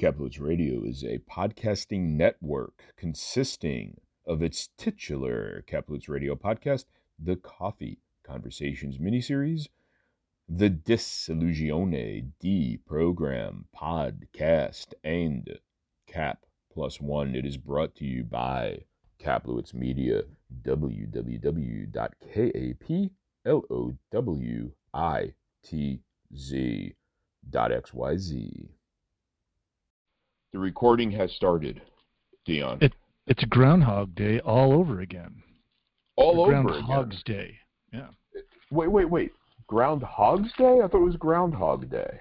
Caplitz Radio is a podcasting network consisting of its titular Caplitz Radio podcast, the Coffee Conversations miniseries, the Disillusione D program podcast, and Cap Plus One. It is brought to you by Kaplowitz Media, www.kaplowitz.xyz. The recording has started, Dion. It, it's Groundhog Day all over again. All over Groundhog's again. Day. Yeah. Wait, wait, wait. Groundhog's Day? I thought it was Groundhog Day.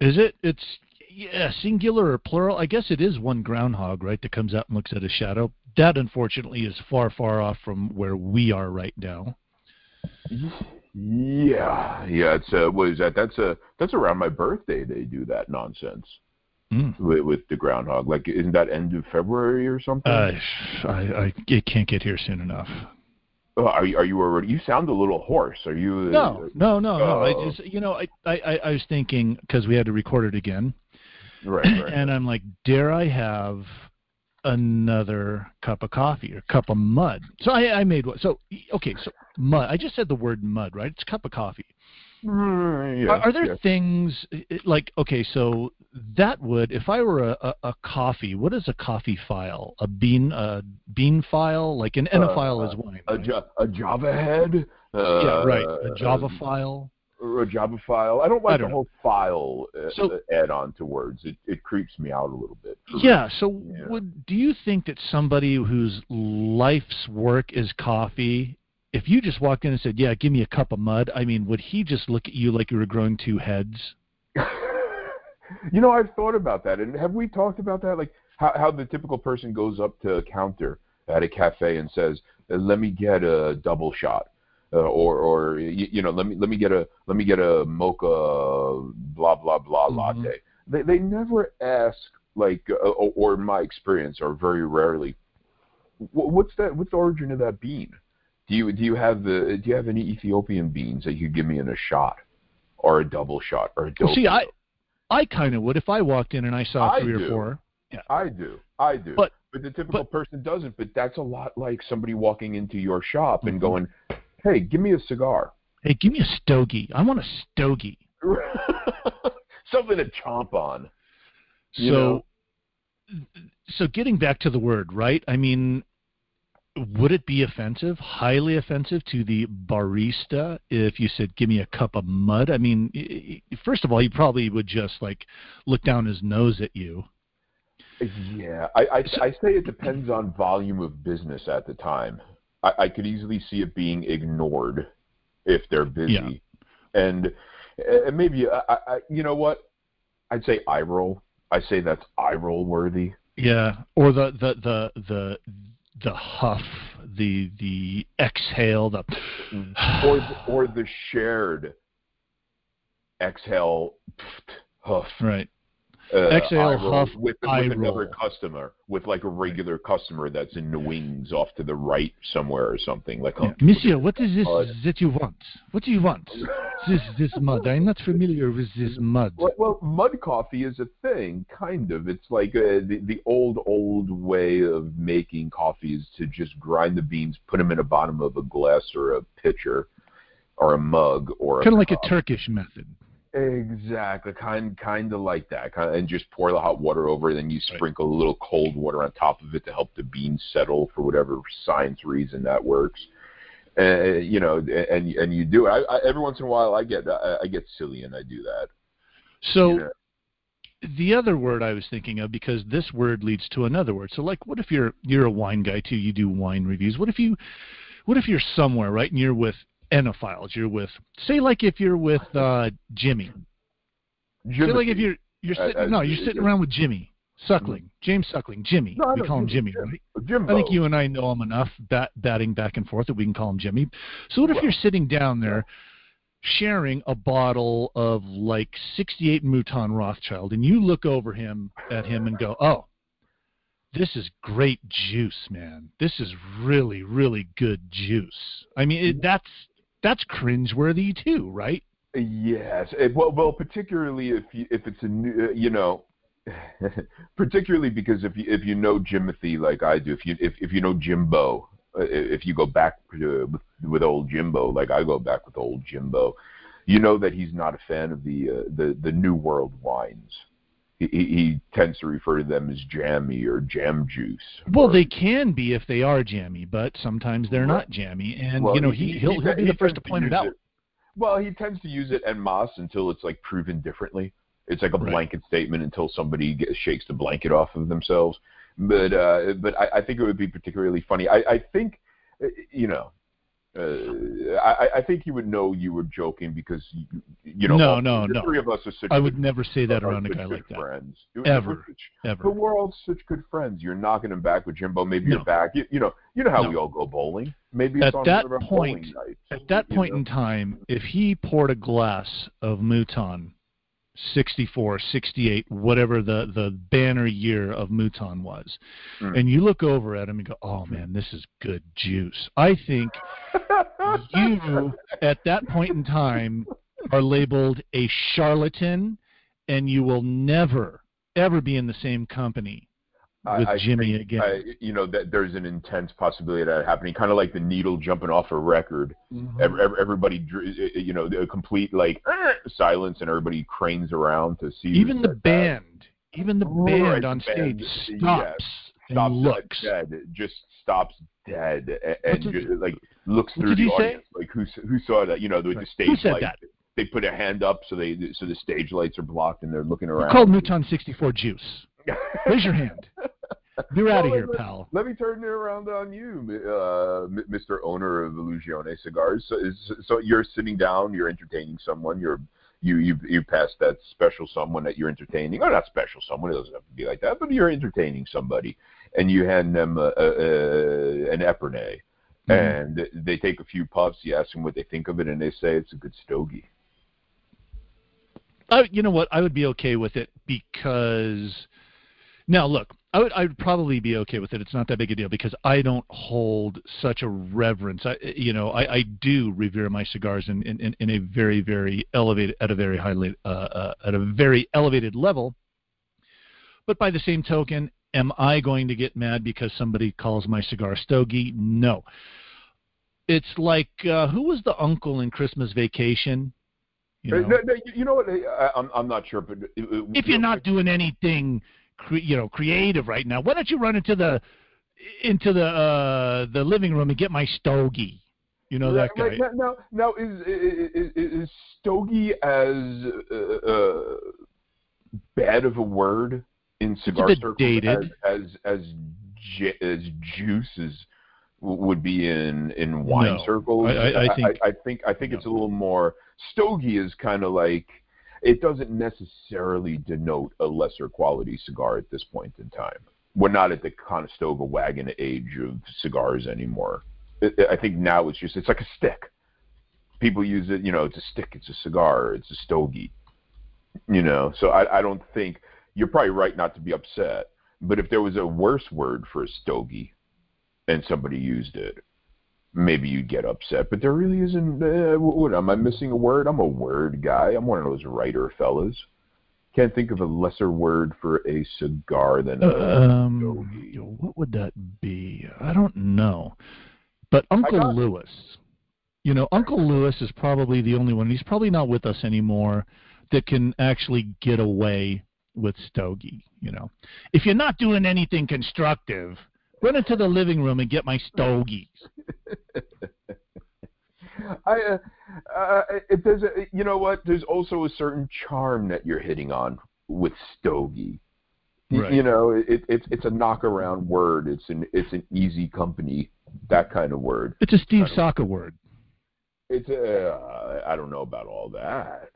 Is it? It's yeah, singular or plural? I guess it is one groundhog, right, that comes out and looks at a shadow. That unfortunately is far, far off from where we are right now. Yeah, yeah. It's uh, what is that? That's a that's around my birthday. They do that nonsense Mm. with, with the groundhog. Like, isn't that end of February or something? Uh, I, I it can't get here soon enough. Oh, are you are you already? You sound a little hoarse. Are you? uh, No, no, no, no. I Oh. just, you know, I, I, I was thinking because we had to record it again, Right, right. and I'm like, dare I have another cup of coffee or cup of mud? So I, I made what? So okay, so mud. I just said the word mud, right? It's cup of coffee. Mm, yeah, are, are there yeah. things like okay? So that would, if I were a, a, a coffee, what is a coffee file? A bean, a bean file? Like an Uh, file is wine. a, right? A Java head? Uh, yeah, right. A Java file. or a Java file. I don't like I the don't know. whole file uh, So- add on to words. It it creeps me out a little bit. Yeah. So, Yeah. would do you think that somebody whose life's work is coffee, if you just walked in and said, "Yeah, give me a cup of mud," I mean, would he just look at you like you were growing two heads? you know, I've thought about that, and have we talked about that? Like how how the typical person goes up to a counter at a cafe and says, "Let me get a double shot." Uh, or, or you, you know, let me let me get a let me get a mocha blah blah blah Mhm. latte. They they never ask like, uh, or, or in my experience, or very rarely, what's that? What's the origin of that bean? Do you do you have the do you have any Ethiopian beans that you could give me in a shot, or a double shot, or a double? Well, see, I, I kind of would if I walked in and I saw I three do. or four. Yeah. I do. I do. But- but the typical but- person doesn't. But that's a lot like somebody walking into your shop and Mhm. going, "Hey, give me a cigar." Hey, give me a stogie. I want a stogie. Something to chomp on. So, so getting back to the word, right? I mean, would it be offensive, highly offensive to the barista if you said, "Give me a cup of mud"? I mean, first of all, he probably would just like look down his nose at you. Yeah, I, I, I say it depends on volume of business at the time. I, I could easily see it being ignored if they're busy, Yeah. and, and maybe I, I, you know what? I'd say eye roll. I say that's eye roll worthy. Yeah, or the the the the the huff, the the exhale, the mm. or the, or the shared exhale huff right. Uh, Exhale, huff, with, with another roll. customer with like a regular customer that's in the wings off to the right somewhere or something like Yeah. Monsieur, what is this that you want? What do you want? This this mud. I'm not familiar with this mud. well, well mud coffee is a thing kind of it's like uh, the, the old old way of making coffee is to just grind the beans put them in the bottom of a glass or a pitcher or a mug or Kind of like cup. a Turkish method. Exactly, kind kind of like that, kind and just pour the hot water over it. Then you Right. sprinkle a little cold water on top of it to help the beans settle for whatever science reason that works. Uh, you know, and and you do it. I, I, every once in a while, I get I, I get silly and I do that. So you know. the other word I was thinking of because this word leads to another word. So like what if you're you're a wine guy too, you do wine reviews. What if you what if you're somewhere, right, and you're with enophiles, you're with say like if you're with uh Jimmy. Say like if you're you're Uh, sitting uh, no, you're sitting around with Jimmy. Suckling, James Suckling, Jimmy. No, we call him Jimmy, yeah. right? Jimbo. I think you and I know him enough, bat, batting back and forth, that we can call him Jimmy. So what if Well, you're sitting down there sharing a bottle of like 68 Mouton Rothschild, and you look over him at him and go, "Oh, this is great juice, man. This is really, really good juice." I mean, it, that's that's cringeworthy too, right? Yes. Well, well, particularly if you, if it's a new, uh, you know, particularly because if you if you know Jimothy like I do, if you if if you know Jimbo, uh, if you go back to, with, with old Jimbo like I go back with old Jimbo, you know that he's not a fan of the uh, the the New World wines. He, he tends to refer to them as jammy or jam juice. Well, or, they can be if they are jammy, but sometimes they're not jammy, and Well, you know he- he, he- he'll he- he'll be he the first to tends to point it out. it- Well, he tends to use it en masse until it's like proven differently. It's like a Right. blanket statement until somebody gets, shakes the blanket off of themselves. But uh, but I, I think it would be particularly funny. I, I think uh, you know. Uh, I, I think he would know you were joking because you, you know No, no, the no. three of us are such I good- would never say that around a guy like that friends. Ever. But ever. we're all such good friends. You're knocking him back with Jimbo. Maybe No. you're back. You, you know, you know how No. we all go bowling. Maybe it's At on that one of our point-. At that you point know? in time, if he poured a glass of Mouton, 64, 68, whatever the, the banner year of Mouton was, Mm. and you look over at him and go, oh man, this is good juice. I think you, at that point in time, are labeled a charlatan, and you will never, ever be in the same company with I Jimmy think, again. I, you know that there's an intense possibility of that happening, kind of like the needle jumping off a record. Mm-hmm. Ev ev everybody, you know, a complete like silence, and everybody cranes around to see. even the that- band, even the Right, band the on band, stage yeah. stops and stops looks. dead, just stops dead, and did- just, like looks through the he say? audience, like who who saw that? You know, the, the Right. stage Who said lights. that? They put a hand up so they so the stage lights are blocked, and they're looking Who around. called Mouton 64 juice? Raise your hand. You're out of here, let- pal. Let me turn it around on you, uh, Mr. Owner of Illusione Cigars. So, so you're sitting down, you're entertaining someone, you're you you you pass that special someone that you're entertaining, or not special someone, it doesn't have to be like that, but you're entertaining somebody, and you hand them a, a, a, an Epernay, Mhm. and they take a few puffs. You ask them what they think of it, and they say it's a good stogie. I, you know what? I would be okay with it because now look, I would I would probably be okay with it. It's not that big a deal because I don't hold such a reverence. I you know I, I do revere my cigars in, in, in a very very elevated at a very highly uh, uh, at a very elevated level. But by the same token, am I going to get mad because somebody calls my cigar stogie? No. It's like uh, who was the uncle in Christmas Vacation? You know? no, no, you- know what? I, I'm I'm not sure, but uh, uh, if you're not doing anything cre- you know creative right now why don't you run into the into the uh the living room and get my stogie you know that guy Right, right, now, now, now is, is is stogie as uh, uh, bad of a word in cigar circles dated. as as as, ju- as juice is would be in in wine No. circles? I- I- I think- I, think I think no. it's a little more. Stogie is kind of like it doesn't necessarily denote a lesser quality cigar at this point in time. We're not at the Conestoga wagon age of cigars anymore. I think now it's just it's like a stick. People use it, you know, it's a stick, it's a cigar, it's a stogie. You know, so I, I don't think you're probably right not to be upset. But if there was a worse word for a stogie, and somebody used it, maybe you'd get upset. But there really isn't. Uh, what am I missing a word? I'm a word guy. I'm one of those writer fellas. Can't think of a lesser word for a cigar than a um stogie. what would that be i don't know but uncle lewis you know uncle lewis is probably the only one he's probably not with us anymore that can actually get away with stogie you know if you're not doing anything constructive run into the living room and get my stogies I, uh, uh, it, there's a, you know what? There's also a certain charm that you're hitting on with stogie. Right. You know, it, it's it's a knockaround word. It's an it's an easy company, that kind of word. it's a steve saka word It's uh, I don't know about all that.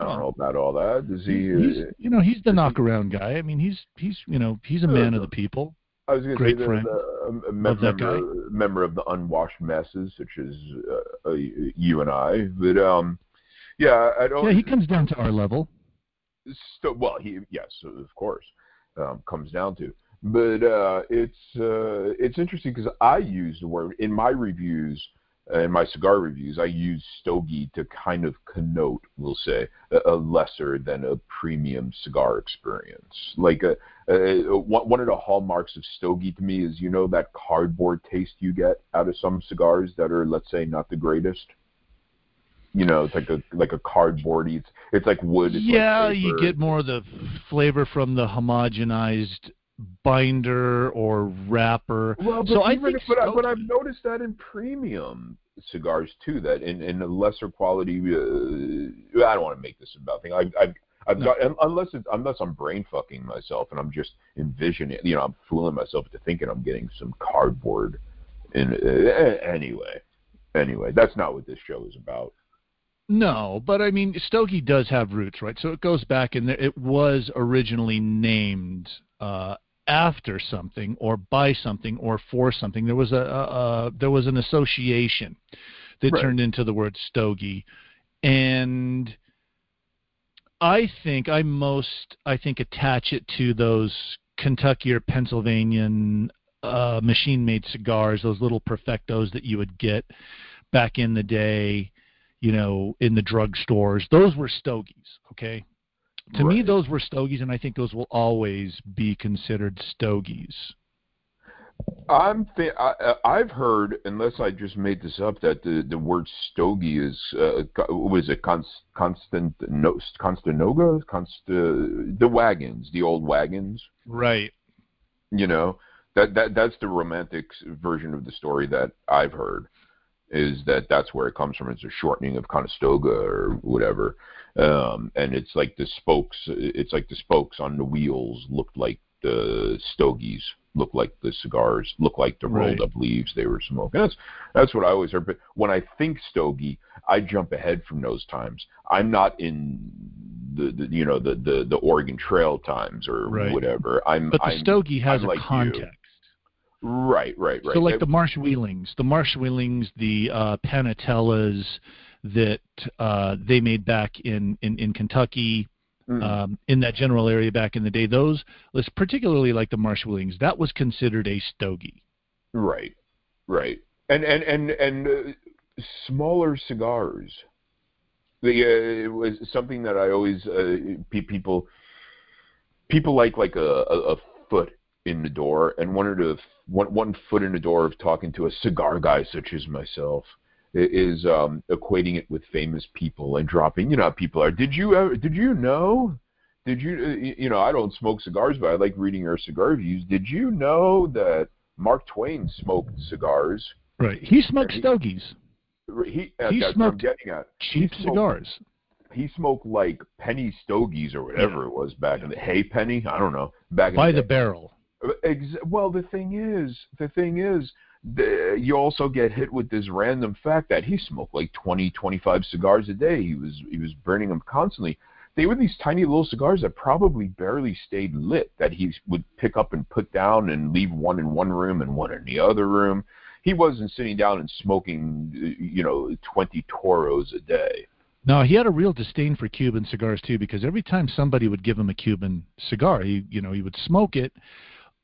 I don't know about all that. Does he? he's uh, you know he's the knockaround guy i mean he's he's you know he's a man of the people I was going to say a, a mem- of that member, member of the unwashed masses, such as uh, uh, you and I. But um, yeah, I don't. yeah he comes down to our level Sto- well, he yes, of course, um, comes down to. But uh, it's uh, it's interesting because I use the word in my reviews. Uh, in my cigar reviews, I use Stogie to kind of connote, we'll say, a, a lesser than a premium cigar experience. Like uh, uh, a, a, one of the hallmarks of Stogie to me is, you know, that cardboard taste you get out of some cigars that are, let's say, not the greatest. You know, it's like a like a cardboardy. It's it's like wood. It's yeah, like you get more of the flavor from the homogenized binder or wrapper. Well, but so I think if, but, scope... I, but I've noticed that in premium cigars too. That in in a lesser quality, uh, I don't want to make this about thing. I, I've I've No. got unless it's unless I'm brain fucking myself and I'm just envisioning. You know, I'm fooling myself into thinking I'm getting some cardboard. In uh, anyway, anyway, that's not what this show is about. No, but I mean, Stogie does have roots, right? So it goes back, and it was originally named uh, after something, or by something, or for something. There was a, a, a there was an association that Right. turned into the word Stogie, and I think I most I think attach it to those Kentucky or Pennsylvanian uh, machine-made cigars, those little perfectos that you would get back in the day you know, in the drugstores. Those were stogies, okay? To me, those were stogies, and I think those will always be considered stogies. I'm th- I, I- I've heard, unless I just made this up, that the, the word stogie is uh, is it? Const, constant no, Constanoga, Const, uh, the wagons, the old wagons. Right. You know that that that's the romantic version of the story that I've heard. Is that that's where it comes from? It's a shortening of Conestoga or whatever, um, and it's like the spokes. It's like the spokes on the wheels looked like the stogies, looked like the cigars, looked like the rolled Right. up leaves they were smoking. That's that's what I always heard. But when I think stogie, I jump ahead from those times. I'm not in the, the you know the, the the Oregon Trail times or Right. whatever. I'm But the I'm, stogie has I'm a like you. Right, right, right. So, like the Marsh Wheelings, the Marsh Wheelings, the uh, Panatellas that uh, they made back in, in, in Kentucky, Mm. um, in that general area back in the day, those, was particularly like the Marsh Wheelings, that was considered a stogie. Right, right, and and and and uh, smaller cigars. The uh, it was something that I always uh, pe- people people like like a, a, a foot in the door, and one of the one one foot in the door of talking to a cigar guy such as myself is um, equating it with famous people and dropping. You know, how people are. Did you ever? Did you know? Did you? uh, You know, I don't smoke cigars, but I like reading your cigar reviews. Did you know that Mark Twain smoked cigars? Right. He smoked He- stogies, He, uh, He that's what I'm smoked getting at. cheap smoked- cigars. He smoked like penny stogies or whatever Yeah. it was back Yeah. in the hay penny. I don't know. Back in By the the barrel. Well, the thing is, the thing is, you also get hit with this random fact that he smoked like 20, 25 cigars a day. He was he was burning them constantly. They were these tiny little cigars that probably barely stayed lit. That he would pick up and put down and leave one in one room and one in the other room. He wasn't sitting down and smoking, you know, 20 toros a day. No, he had a real disdain for Cuban cigars too, because every time somebody would give him a Cuban cigar, he you know he would smoke it,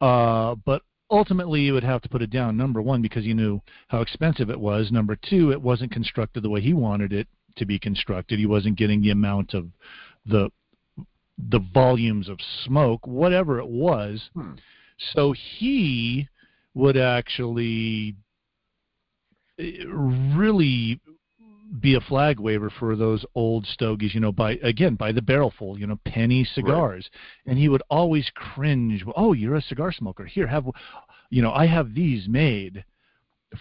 uh, but ultimately you would have to put it down. Number one, because you knew how expensive it was. Number two, it wasn't constructed the way he wanted it to be constructed. He wasn't getting the amount of the the volumes of smoke, whatever it was. Hmm. So he would actually eh, really be a flag waver for those old stogies, you know, by again by the barrelful, you know, penny cigars, and he would always cringe. Oh, you're a cigar smoker. Here, have, you know, I have these made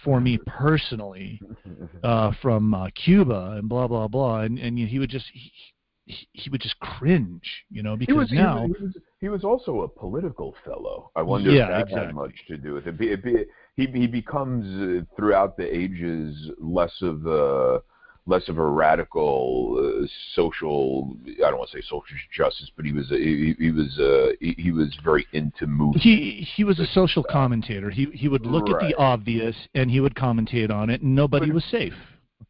for me personally uh, from uh, Cuba and blah blah blah, and and he would just he, he- he would just cringe, you know, He because was, now he was, he was he was also a political fellow. I wonder Yeah, if that exactly. had much to do with it. Be- be- he he becomes uh, throughout the ages less of a less of a radical uh, social. I don't want to say social justice, but he was a, he, he was uh, he, he was very into movement. he he was a social commentator. He he would look at the obvious and he would commentate on it, and nobody But- was safe.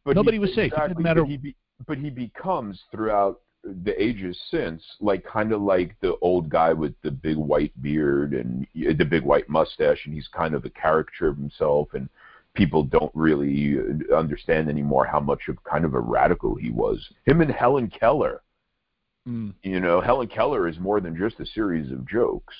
But Nobody he, was safe. It didn't Exactly, matter- But he, be, but he becomes throughout the ages since, like kind of like the old guy with the big white beard and the big white mustache, and he's kind of a caricature of himself. And people don't really understand anymore how much of kind of a radical he was. Him and Helen Keller. Mm. You know, Helen Keller is more than just a series of jokes.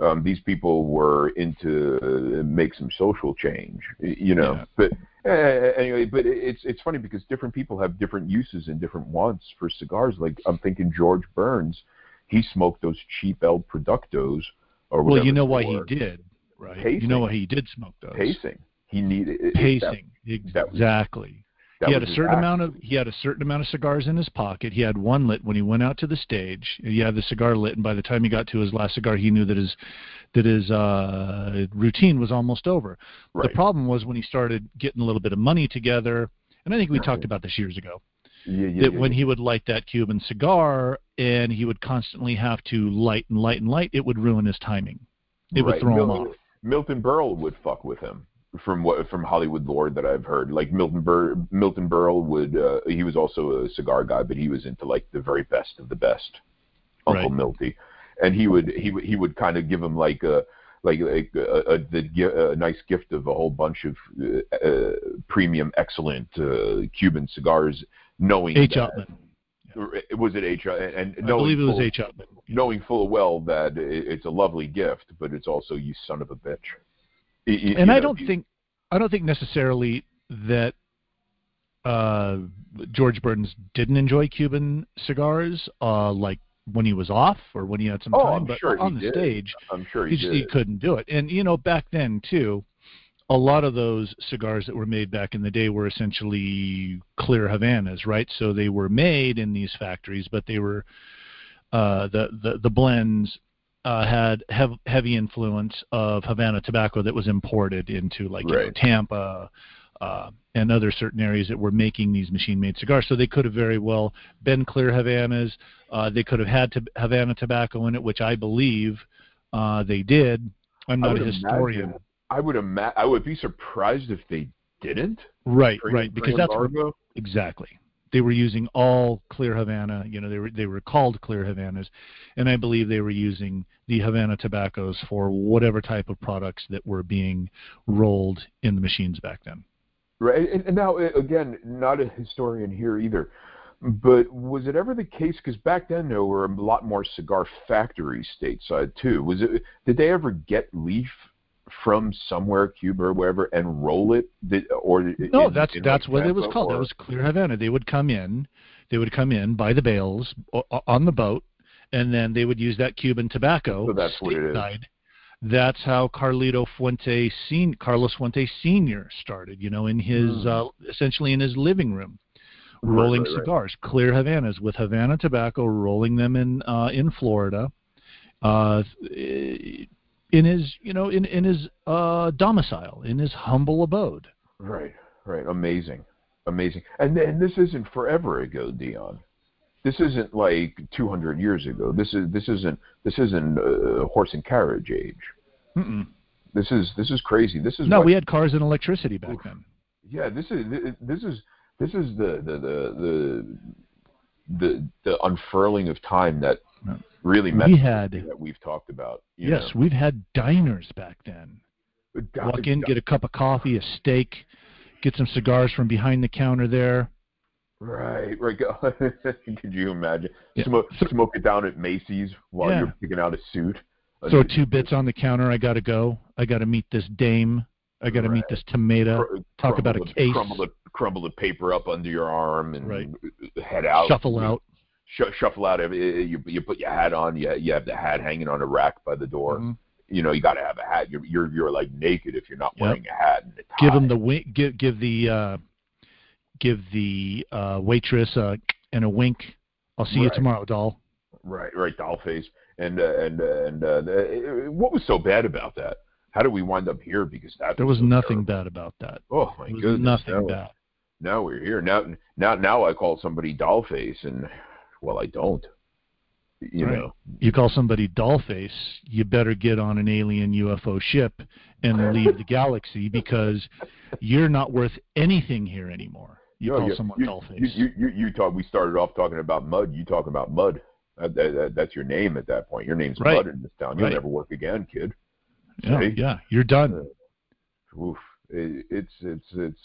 Um, these people were into uh, make some social change, you know. Yeah. But uh, anyway, but it's it's funny because different people have different uses and different wants for cigars. Like I'm thinking George Burns, he smoked those cheap El Productos or Well, you know why he did, right? You know why he did smoke those. pacing. He needed Pacing. that exactly. that he had a certain amount of he had a certain amount of cigars in his pocket. He had one lit when he went out to the stage. He had the cigar lit, and by the time he got to his last cigar, he knew that his that his uh, routine was almost over. The problem was when he started getting a little bit of money together, and I think we Right. talked about this years ago. Yeah, yeah, that yeah, when he would light that Cuban cigar and he would constantly have to light and light and light, it would ruin his timing. It would Right. throw him off. Milton Berle would fuck with him from what from Hollywood lore that I've heard. Like Milton Bur- Milton Berle would uh, he was also a cigar guy, but he was into like the very best of the best. Uncle Right. Milty, and he would he would he would kind of give him like a like like a, a, the, a nice gift of a whole bunch of uh, uh, premium excellent uh, Cuban cigars, knowing H. that, Upmann. was it H and I believe it was full- H. Upmann. knowing full well that it- it's a lovely gift, but it's also you son of a bitch. Y- y- and you I know, don't you- think I don't think necessarily that uh, George Burns didn't enjoy Cuban cigars, uh, like when he was off or when he had some Oh, time. I'm but sure on the did. stage, I'm sure he he just he couldn't do it. And you know, back then too, a lot of those cigars that were made back in the day were essentially clear Havanas, right? So they were made in these factories, but they were uh, the the the blends uh, had hev- heavy influence of Havana tobacco that was imported into like you know, Tampa. Uh, and other certain areas that were making these machine-made cigars, so they could have very well been clear Havanas. Uh, they could have had to Havana tobacco in it, which I believe uh, they did. I'm not a historian. imagine- I would ima- I would be surprised if they didn't. Right, right, because that's what, exactly. They were using all clear Havana. You know, they were they were called clear Havanas, and I believe they were using the Havana tobaccos for whatever type of products that were being rolled in the machines back then. Right, and, and now again, not a historian here either, but was it ever the case? Because back then there were a lot more cigar factories stateside too. Was it? Did they ever get leaf from somewhere, Cuba or wherever, and roll it? Did, or No, in- that's in, that's like, what it was Tampa called. That was clear Havana. They would come in, they would come in by the bales on the boat, and then they would use that Cuban tobacco So that's what it is. That's how Carlito Fuente, sen- Carlos Fuente Senior started. You know, in his Hmm. uh, essentially in his living room, rolling right, right. cigars, clear Havanas with Havana tobacco, rolling them in uh, in Florida. Uh, in his, you know, in in his uh, domicile, in his humble abode. Right, right. Amazing, amazing. And and this isn't forever ago, Dion. This isn't like 200 years ago. This is this isn't this isn't uh, horse and carriage age. Mm-mm. This is this is crazy. This is No, what, we had cars and electricity back Oof. then. yeah. This is this is this is the the the the the, the unfurling of time that No. Really We had- that we've talked about. Yes, we've had diners back then. Uh, God, Walk in, God, get a cup of coffee, a steak, get some cigars from behind the counter there. Right, right. Could you imagine? Yeah. Smoke, smoke it down at Macy's while Yeah. you're picking out a suit. Throw two bits on the counter. I got to go. I got to meet this dame. I got to meet this tomato. Cr- talk about a the- case. Crumble the, crumble the paper up under your arm and Right. head out. Shuffle out. Sh- shuffle out. Every, you you put your hat on. You you have the hat hanging on a rack by the door. Mhm. You know you got to have a hat. You're you're you're like naked if you're not Yep. wearing a hat and a tie. Give them the wink. Give give the uh, give the uh, waitress uh, and a wink. I'll see you tomorrow, doll. right right doll face and uh, and uh, and uh, the- what was so bad about that? How did we wind up here? Because that There was so nothing terrible. bad about that. Oh my There was goodness! nothing now, bad. now we're here. Now now now I call somebody doll face and well I don't. You Right. know. You call somebody dollface, you better get on an alien UFO ship and leave the galaxy because you're not worth anything here anymore. You No, call you- someone you, dollface. You, you, you, you talk. We started off talking about mud. You talk about mud. That, that, that, that's your name at that point. Your name's Right. Mud in this town. You'll Right. never work again, kid. yeah, see? yeah, you're done. Oof. It, it's it's it's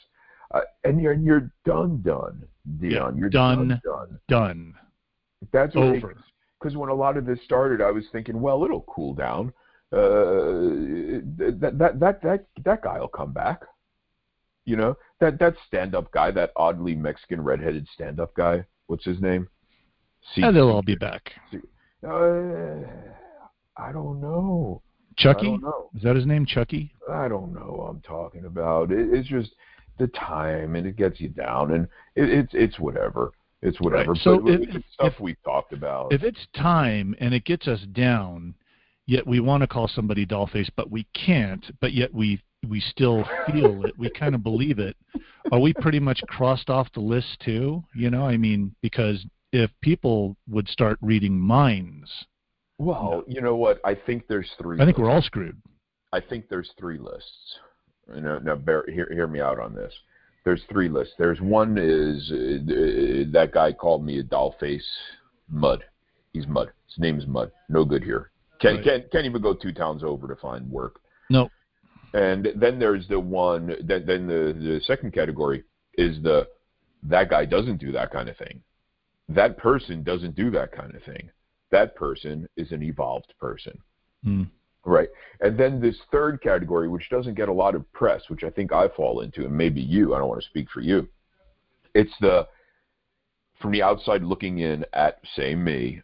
uh, and you're you're done done Dion. Yeah, you're done. done done. Done. That's Over. because when a lot of this started, I was thinking, well, it'll cool down. Uh, that that that that that guy will come back. You know that that stand-up guy, that oddly Mexican redheaded stand-up guy. What's his name? C- And they'll all be back. Uh, I don't know. Chucky? don't know. Is that his name? Chucky? I don't know what I'm talking about. It, it's just the time, and it gets you down, and it, it's it's whatever. It's whatever. Right. So but if- it's stuff if- we've talked about. If it's time and it gets us down, yet we want to call somebody dollface, but we can't, but yet we we still feel it, we kind of believe it. Are we pretty much crossed off the list too? You know, I mean, because if people would start reading minds, well, you know what? I think there's three. I think we're all screwed. I think there's three lists. You know, now bear, hear, hear me out on this. There's three lists. There's one is uh, uh, that guy called me a doll face. Mud. He's mud. His name's Mud. No good here. Can't, Right. can't, can't even go two towns over to find work. No. And then there's the one. Then, then the the second category is the that guy doesn't do that kind of thing. That person doesn't do that kind of thing. That person is an evolved person. Hmm. Right. And then this third category, which doesn't get a lot of press, which I think I fall into, and maybe you, I don't want to speak for you. It's the, from the outside looking in at, say, me,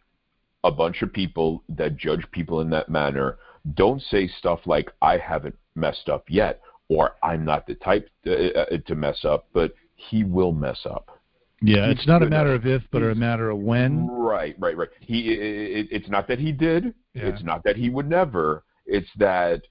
a bunch of people that judge people in that manner don't say stuff like, I haven't messed up yet, or I'm not the type to, uh, to mess up, but he will mess up. Yeah, He's it's not a matter at- of if, but a matter of when. Right, right, right. He, it, it's not that he did. Yeah. It's not that he would never. It's that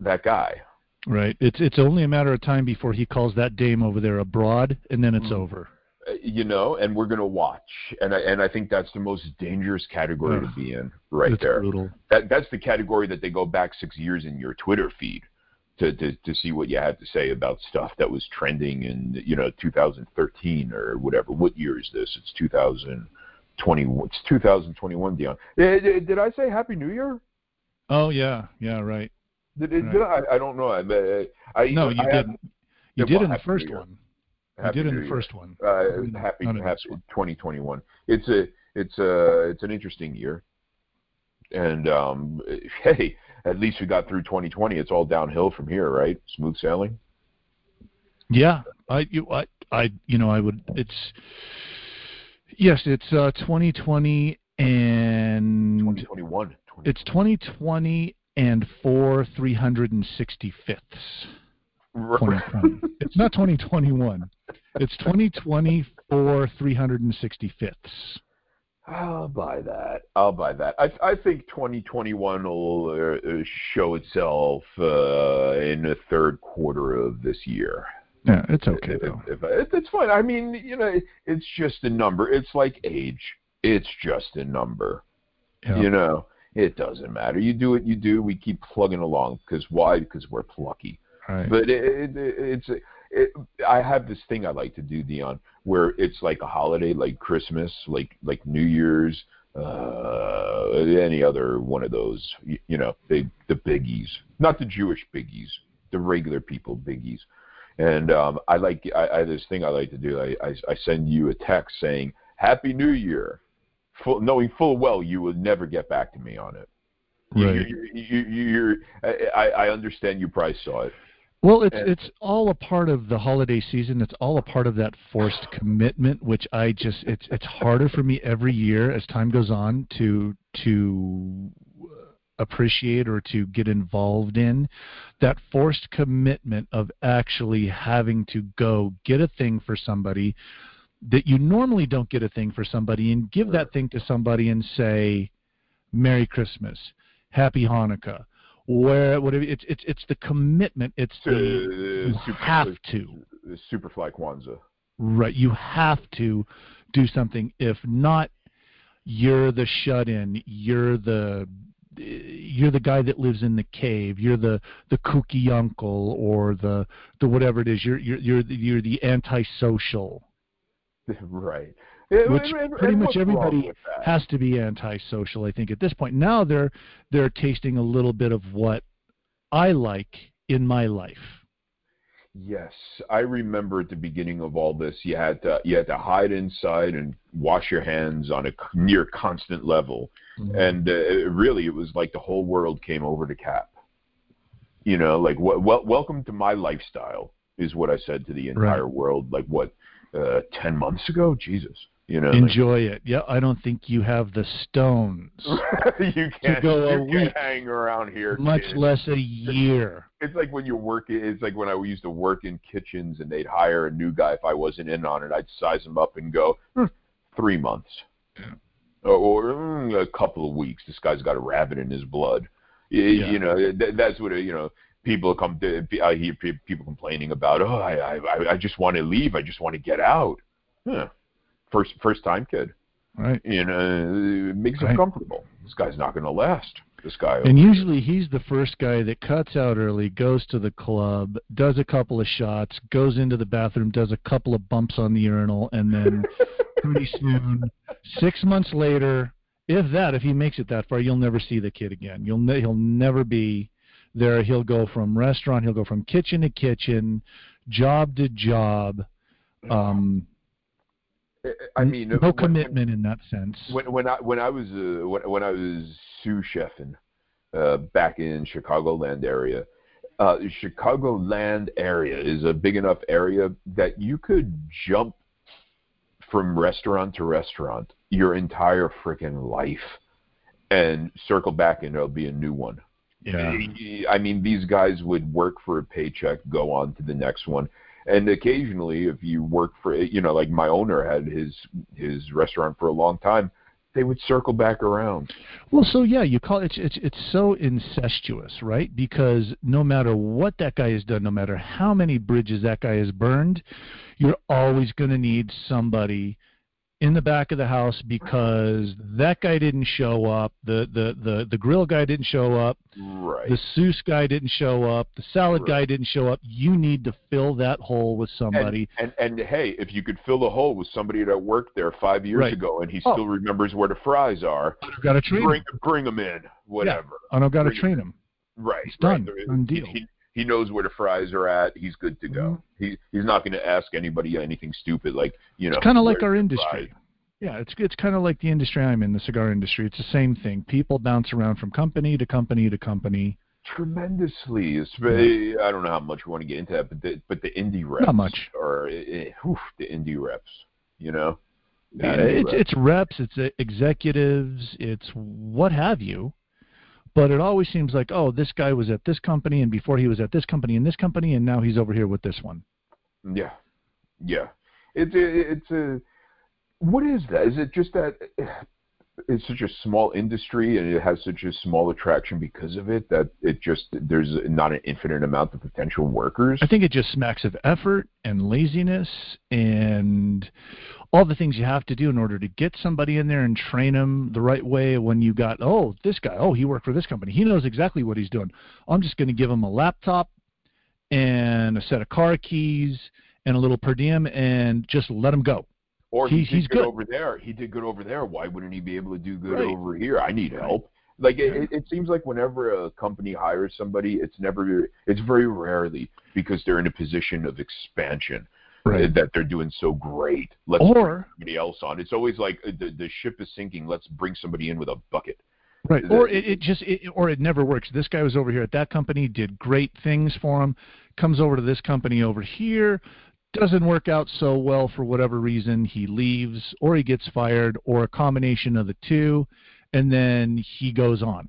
that guy. Right. It's it's only a matter of time before he calls that dame over there abroad, and then it's Mhm. over. Uh, You know, and we're gonna watch, and I, and I think that's the most dangerous category to be in, right it's there. brutal. That that's the category that they go back six years in your Twitter feed to, to to see what you had to say about stuff that was trending in you know 2013 or whatever. What year is this? It's 2021. It's 2021, Dion. Eh, Did, did I say Happy New Year? Oh yeah, yeah, right. Did, did I? I don't know. I, I No, you I didn't. Yeah, You did well, in the first one. Happy you did in the first one. Uh, happy, happy one. 2021. It's a, it's a, it's an interesting year, and um, hey, at least we got through 2020. It's all downhill from here, right? Smooth sailing. Yeah, I you I I you know I would it's yes it's uh 2020 and 2021. 20, it's 2020 and four 365ths. 2020. it's not 2021. It's 2020 for 365ths. I'll buy that. I'll buy that. I, I think 2021 will uh, uh, show itself uh, in the third quarter of this year. Yeah, it's okay If- though. if- if- it's fine. I mean, you know, it's just a number. It's like age. It's just a number. Yeah. You know, it doesn't matter. You do what you do. We keep plugging along because why? Because we're plucky. Right. But it, it, it's it, I have this thing I like to do, Dion, where it's like a holiday, like Christmas, like like New Year's, uh, any other one of those. You, you know, big the biggies, not the Jewish biggies, the regular people biggies. And um, I like I, I this thing I like to do. I, I I send you a text saying Happy New Year, full, knowing full well you will never get back to me on it. Right. You, you, you, you're, I, I understand you probably saw it. Well, it's And- it's all a part of the holiday season. It's all a part of that forced commitment, which I just it's it's harder for me every year as time goes on to to appreciate or to get involved in that forced commitment of actually having to go get a thing for somebody that you normally don't get a thing for somebody and give that thing to somebody and say merry christmas happy hanukkah. Where whatever it's it's it's the commitment it's the you have to. uh, Superfly Kwanzaa. right you have to do something. If not you're the shut in you're the you're the guy that lives in the cave you're the the kooky uncle or the the whatever it is you're you're you're the, you're the antisocial right. Which pretty much everybody has to be antisocial i think at this point now they're they're tasting a little bit of what i like in my life Yes, I remember at the beginning of all this, you had to you had to hide inside and wash your hands on a near constant level, mm-hmm. and uh, it really it was like the whole world came over to Cap. You know, like well, welcome to my lifestyle is what I said to the entire right. world. Like what, uh, ten months ago? Jesus. You know, enjoy like, it. Yeah, I don't think you have the stones you can't, to go you a week, hang around here, much kid. less a year. It's like when you work. It's like when I used to work in kitchens, and they'd hire a new guy if I wasn't in on it. I'd size him up and go hmm, three months, yeah. or, or mm, a couple of weeks. This guy's got a rabbit in his blood. You, yeah. you know, that, that's what it, you know people come I hear people complaining about oh I I I just want to leave I just want to get out huh first first time kid. Right. You know, it makes right. him comfortable. This guy's not going to last. This guy. And usually he's the first guy that cuts out early, goes to the club, does a couple of shots, goes into the bathroom, does a couple of bumps on the urinal, and then pretty soon, six months later, if that, if he makes it that far, you'll never see the kid again. You'll ne- he'll never be there. He'll go from restaurant, he'll go from kitchen to kitchen, job to job. Um, I mean, no when, commitment in that sense. When when I when I was uh, when, when I was sous chefing uh, back in Chicagoland area, uh, Chicagoland area is a big enough area that you could jump from restaurant to restaurant your entire freaking life and circle back and there'll be a new one. Yeah. I mean, these guys would work for a paycheck, go on to the next one. And occasionally if you work for you know like my owner had his his restaurant for a long time they would circle back around. Well so yeah you call it it's it's so incestuous right? Because no matter what that guy has done no matter how many bridges that guy has burned you're always going to need somebody in the back of the house because that guy didn't show up, the the the, the grill guy didn't show up, right. the sous guy didn't show up, the salad right. guy didn't show up. You need to fill that hole with somebody. And, and, and hey, if you could fill the hole with somebody that worked there five years right. ago and he oh. still remembers where the fries are, I've got to train bring, him. bring them in, whatever. Yeah. And I've got to train him. Right. It's done. Right. Done deal. He, he knows where the fries are at. He's good to go. Mm-hmm. He he's not going to ask anybody anything stupid like you know. It's kind of like our industry. Fries. Yeah, it's it's kind of like the industry I'm in, the cigar industry. It's the same thing. People bounce around from company to company to company. Tremendously. It's very, I don't know how much we want to get into that, but the, but the indie reps Not much. or eh, the indie reps, you know. Yeah, it's reps. it's reps, it's executives, it's what have you. But it always seems like, oh, this guy was at this company, and before he was at this company and this company, and now he's over here with this one. Yeah, yeah. It's a, it's a what is that? Is it just that it's such a small industry and it has such a small attraction because of it that it just there's not an infinite amount of potential workers? I think it just smacks of effort and laziness and all the things you have to do in order to get somebody in there and train them the right way when you got oh this guy oh he worked for this company. He knows exactly what he's doing. I'm just going to give him a laptop and a set of car keys and a little per diem and just let him go or he, he's, he's good, over there. He did good over there. Why wouldn't he be able to do good right. over here? I need help. Like yeah. it, it seems like whenever a company hires somebody, it's never, it's very rarely because they're in a position of expansion. Right. That they're doing so great. Let's or, bring somebody else on. It's always like uh, the the ship is sinking. Let's bring somebody in with a bucket. Right. or it, it just it, or it never works. This guy was over here at that company, did great things for him. Comes over to this company over here doesn't work out so well for whatever reason, he leaves or he gets fired or a combination of the two, and then he goes on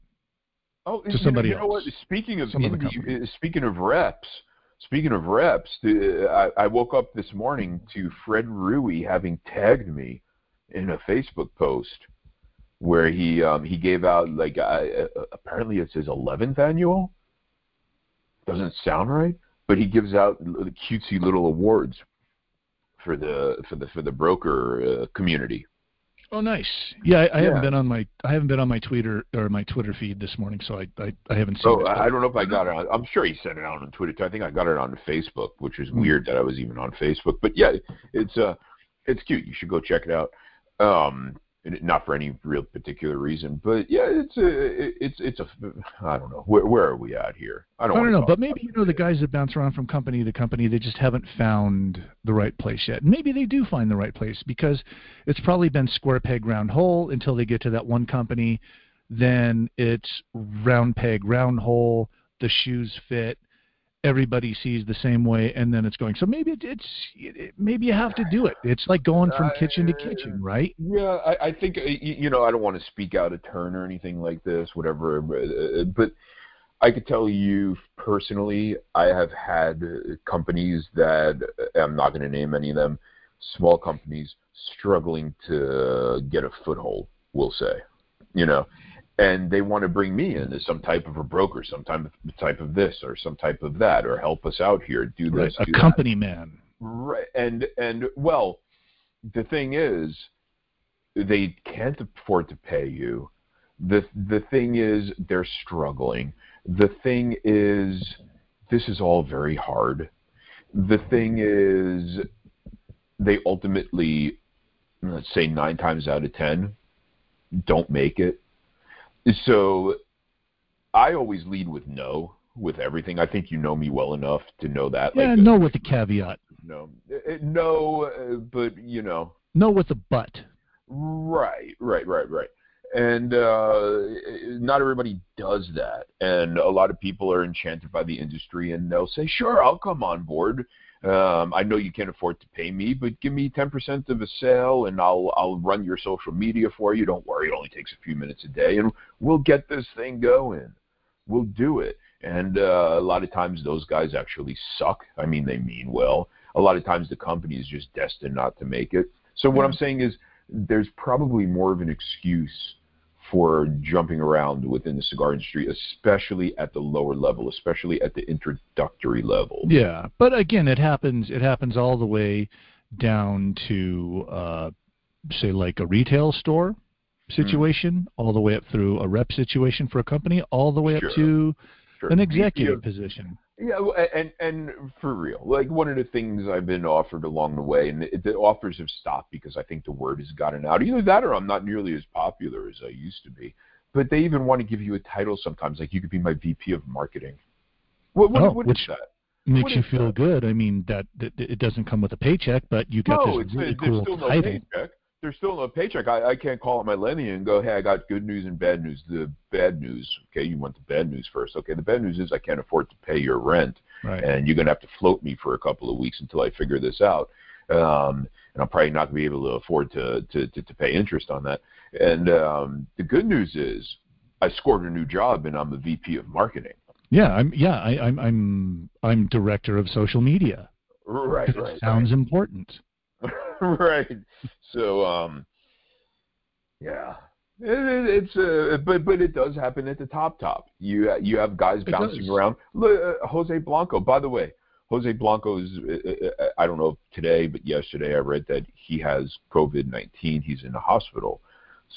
oh, to somebody you know, else. Speaking of indie, uh, speaking of reps, speaking of reps, I, I woke up this morning to Fred Rewey having tagged me in a Facebook post where he um, he gave out like uh apparently it's his 11th annual. Doesn't sound right but he gives out cutesy little awards for the for the for the broker uh, community. Oh, nice. Yeah, I, I yeah. haven't been on my I haven't been on my Twitter or my Twitter feed this morning, so I I, I haven't seen. Oh, I don't know if I got it. on I'm sure he sent it out on Twitter. Too. I think I got it on Facebook, which is mm. weird that I was even on Facebook. But yeah, it's uh it's cute. You should go check it out. Um, not for any real particular reason, but yeah, it's a, it's it's a, I don't know, where where are we at here? I don't, I don't know, but maybe you know the guys that bounce around from company to company, they just haven't found the right place yet. Maybe they do find the right place because it's probably been square peg round hole until they get to that one company, then it's round peg round hole, the shoes fit, everybody sees the same way and then it's going so maybe it, it's it, maybe you have to do it. It's like going from kitchen to kitchen right? yeah i, I think uh, you know i don't want to speak out of turn or anything like this whatever uh, but i could tell you personally i have had companies that uh, i'm not going to name any of them small companies struggling to get a foothold we'll say you know and they want to bring me in as some type of a broker, some type of, type of this or some type of that, or help us out here, do this, right. do a company man. Right, and and well, the thing is, they can't afford to pay you. the The thing is, they're struggling. The thing is, this is all very hard. The thing is, they ultimately, let's say nine times out of ten, don't make it so I always lead with no with everything. I think you know me well enough to know that. Yeah, like, no with the caveat. No, uh, no, uh, but you know. No with the but. Right, right, right, right. And uh, not everybody does that. And a lot of people are enchanted by the industry, and they'll say, "Sure, I'll come on board." Um, I know you can't afford to pay me, but give me 10% of a sale, and I'll I'll run your social media for you. Don't worry, it only takes a few minutes a day, and we'll get this thing going. We'll do it. And uh, a lot of times those guys actually suck. I mean, they mean well. A lot of times the company is just destined not to make it. So what I'm saying is, there's probably more of an excuse for jumping around within the cigar industry, especially at the lower level, especially at the introductory level. Yeah, but again, it happens. It happens all the way down to uh, say like a retail store situation, mm. all the way up through a rep situation for a company, all the way up to sure. an executive position. Yeah, and and for real, like one of the things I've been offered along the way, and the offers have stopped because I think the word has gotten out. Either that, or I'm not nearly as popular as I used to be. But they even want to give you a title sometimes, like you could be my VP of marketing. What, what, oh, what which that? Makes you feel that? good. I mean, that, that, it doesn't come with a paycheck, but you get no, this really it's, cool still title. Paycheck there's still no paycheck. I, I can't call up my Lenny and go, hey, I got good news and bad news. The bad news, okay, you want the bad news first. Okay, the bad news is I can't afford to pay your rent, right. and you're gonna have to float me for a couple of weeks until I figure this out. Um, and I'm probably not gonna be able to afford to to to, to pay interest on that. And um, the good news is I scored a new job and I'm the VP of marketing. Yeah, I'm yeah, I, I'm I'm I'm director of social media. Right, right. sounds right. important. right. So, um, yeah, it, it's uh, but but it does happen at the top top. You you have guys it bouncing does. around. Uh, Jose Blanco, by the way, Jose Blanco is uh, uh, I don't know today, but yesterday I read that he has COVID nineteen. He's in the hospital.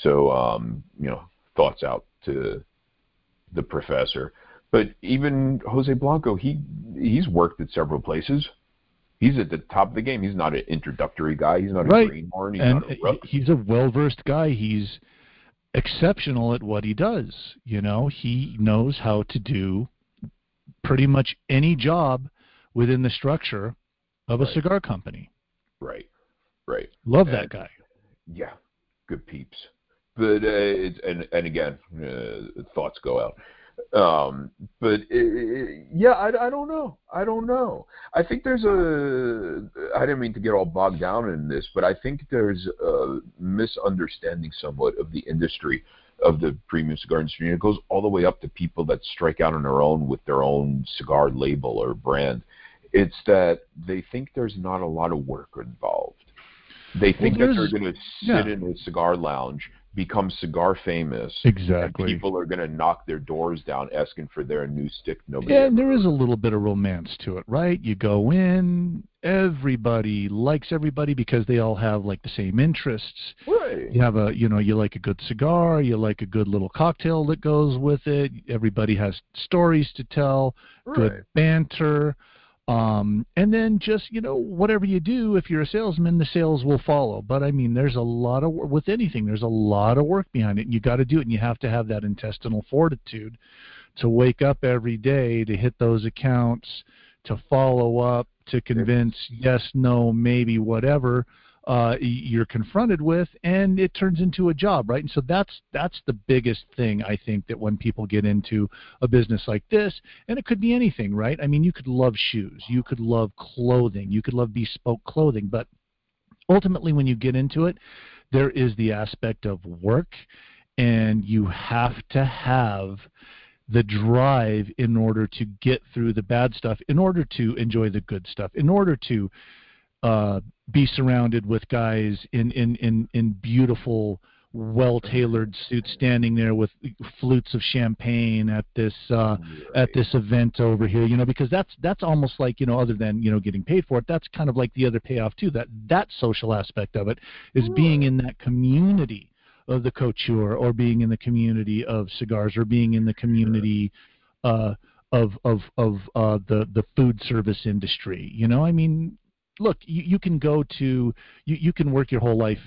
So um, you know, thoughts out to the professor. But even Jose Blanco, he he's worked at several places he's at the top of the game. He's not an introductory guy. He's not right. a greenhorn. He's and not a rook. he's a well-versed guy. He's exceptional at what he does. You know, he knows how to do pretty much any job within the structure of a right. cigar company. Right. Right. Love and, that guy. Yeah. Good peeps. But uh, it's, and and again, uh, thoughts go out. Um, but it, yeah, I, I don't know. I don't know. I think there's a. I didn't mean to get all bogged down in this, but I think there's a misunderstanding somewhat of the industry of the premium cigar industry. And it goes all the way up to people that strike out on their own with their own cigar label or brand. It's that they think there's not a lot of work involved. They think well, that they're going to sit yeah. in a cigar lounge become cigar famous. Exactly. people are going to knock their doors down asking for their new stick. Nobody. Yeah, there is a little bit of romance to it, right? You go in, everybody likes everybody because they all have like the same interests. Right. You have a, you know, you like a good cigar, you like a good little cocktail that goes with it. Everybody has stories to tell, right. good banter. Um, and then just you know whatever you do, if you're a salesman, the sales will follow. But I mean, there's a lot of with anything, there's a lot of work behind it. And you got to do it, and you have to have that intestinal fortitude to wake up every day to hit those accounts, to follow up, to convince yes, no, maybe, whatever uh, you're confronted with, and it turns into a job, right? And so that's that's the biggest thing I think that when people get into a business like this, and it could be anything, right? I mean, you could love shoes, you could love clothing, you could love bespoke clothing, but ultimately, when you get into it, there is the aspect of work, and you have to have the drive in order to get through the bad stuff, in order to enjoy the good stuff, in order to uh, be surrounded with guys in in in, in beautiful well tailored suits standing there with flutes of champagne at this uh at this event over here you know because that's that's almost like you know other than you know getting paid for it that's kind of like the other payoff too that that social aspect of it is being in that community of the couture or being in the community of cigars or being in the community uh of of of uh the the food service industry you know i mean look, you, you can go to you, you can work your whole life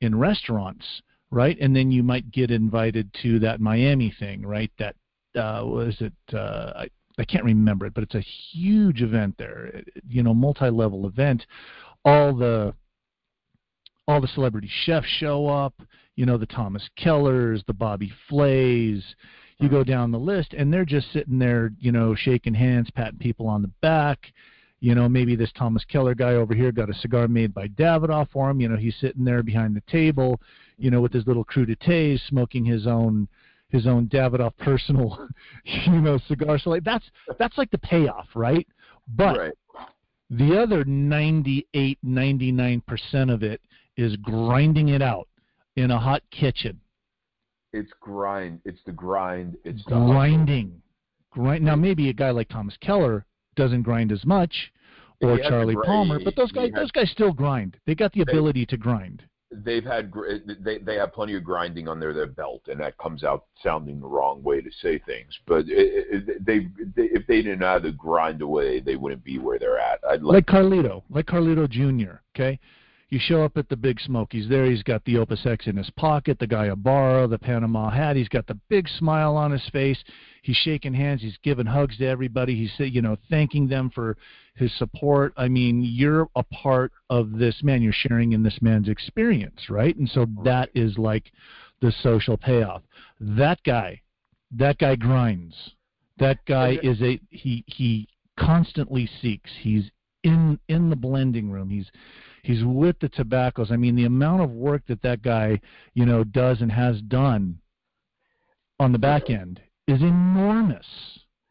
in restaurants, right? And then you might get invited to that Miami thing, right? That uh, was it? Uh, I, I can't remember it, but it's a huge event there. You know, multi-level event. All the all the celebrity chefs show up. You know, the Thomas Kellers, the Bobby Flays. You go down the list, and they're just sitting there, you know, shaking hands, patting people on the back you know, maybe this Thomas Keller guy over here got a cigar made by Davidoff for him. You know, he's sitting there behind the table, you know, with his little crudités, smoking his own his own Davidoff personal, you know, cigar. So like that's that's like the payoff, right? But right. the other 98, 99 percent of it is grinding it out in a hot kitchen. It's grind. It's the grind. It's grinding. Grind. Now maybe a guy like Thomas Keller doesn't grind as much, or Charlie Palmer, but those guys those guys still grind. They got the ability to grind. They've had they they have plenty of grinding under their belt, and that comes out sounding the wrong way to say things. But it, it, they, they if they didn't have to grind away, they wouldn't be where they're at. I'd like, like Carlito, like Carlito Jr. Okay, you show up at the Big Smoke. He's there. He's got the Opus X in his pocket, the Guayabera, the Panama hat. He's got the big smile on his face. He's shaking hands. He's giving hugs to everybody. He's you know thanking them for his support. I mean, you're a part of this man. You're sharing in this man's experience, right? And so that is like the social payoff. That guy, that guy grinds. That guy is a he he constantly seeks. He's in in the blending room. He's He's with the tobaccos. I mean, the amount of work that that guy, you know, does and has done on the back end is enormous,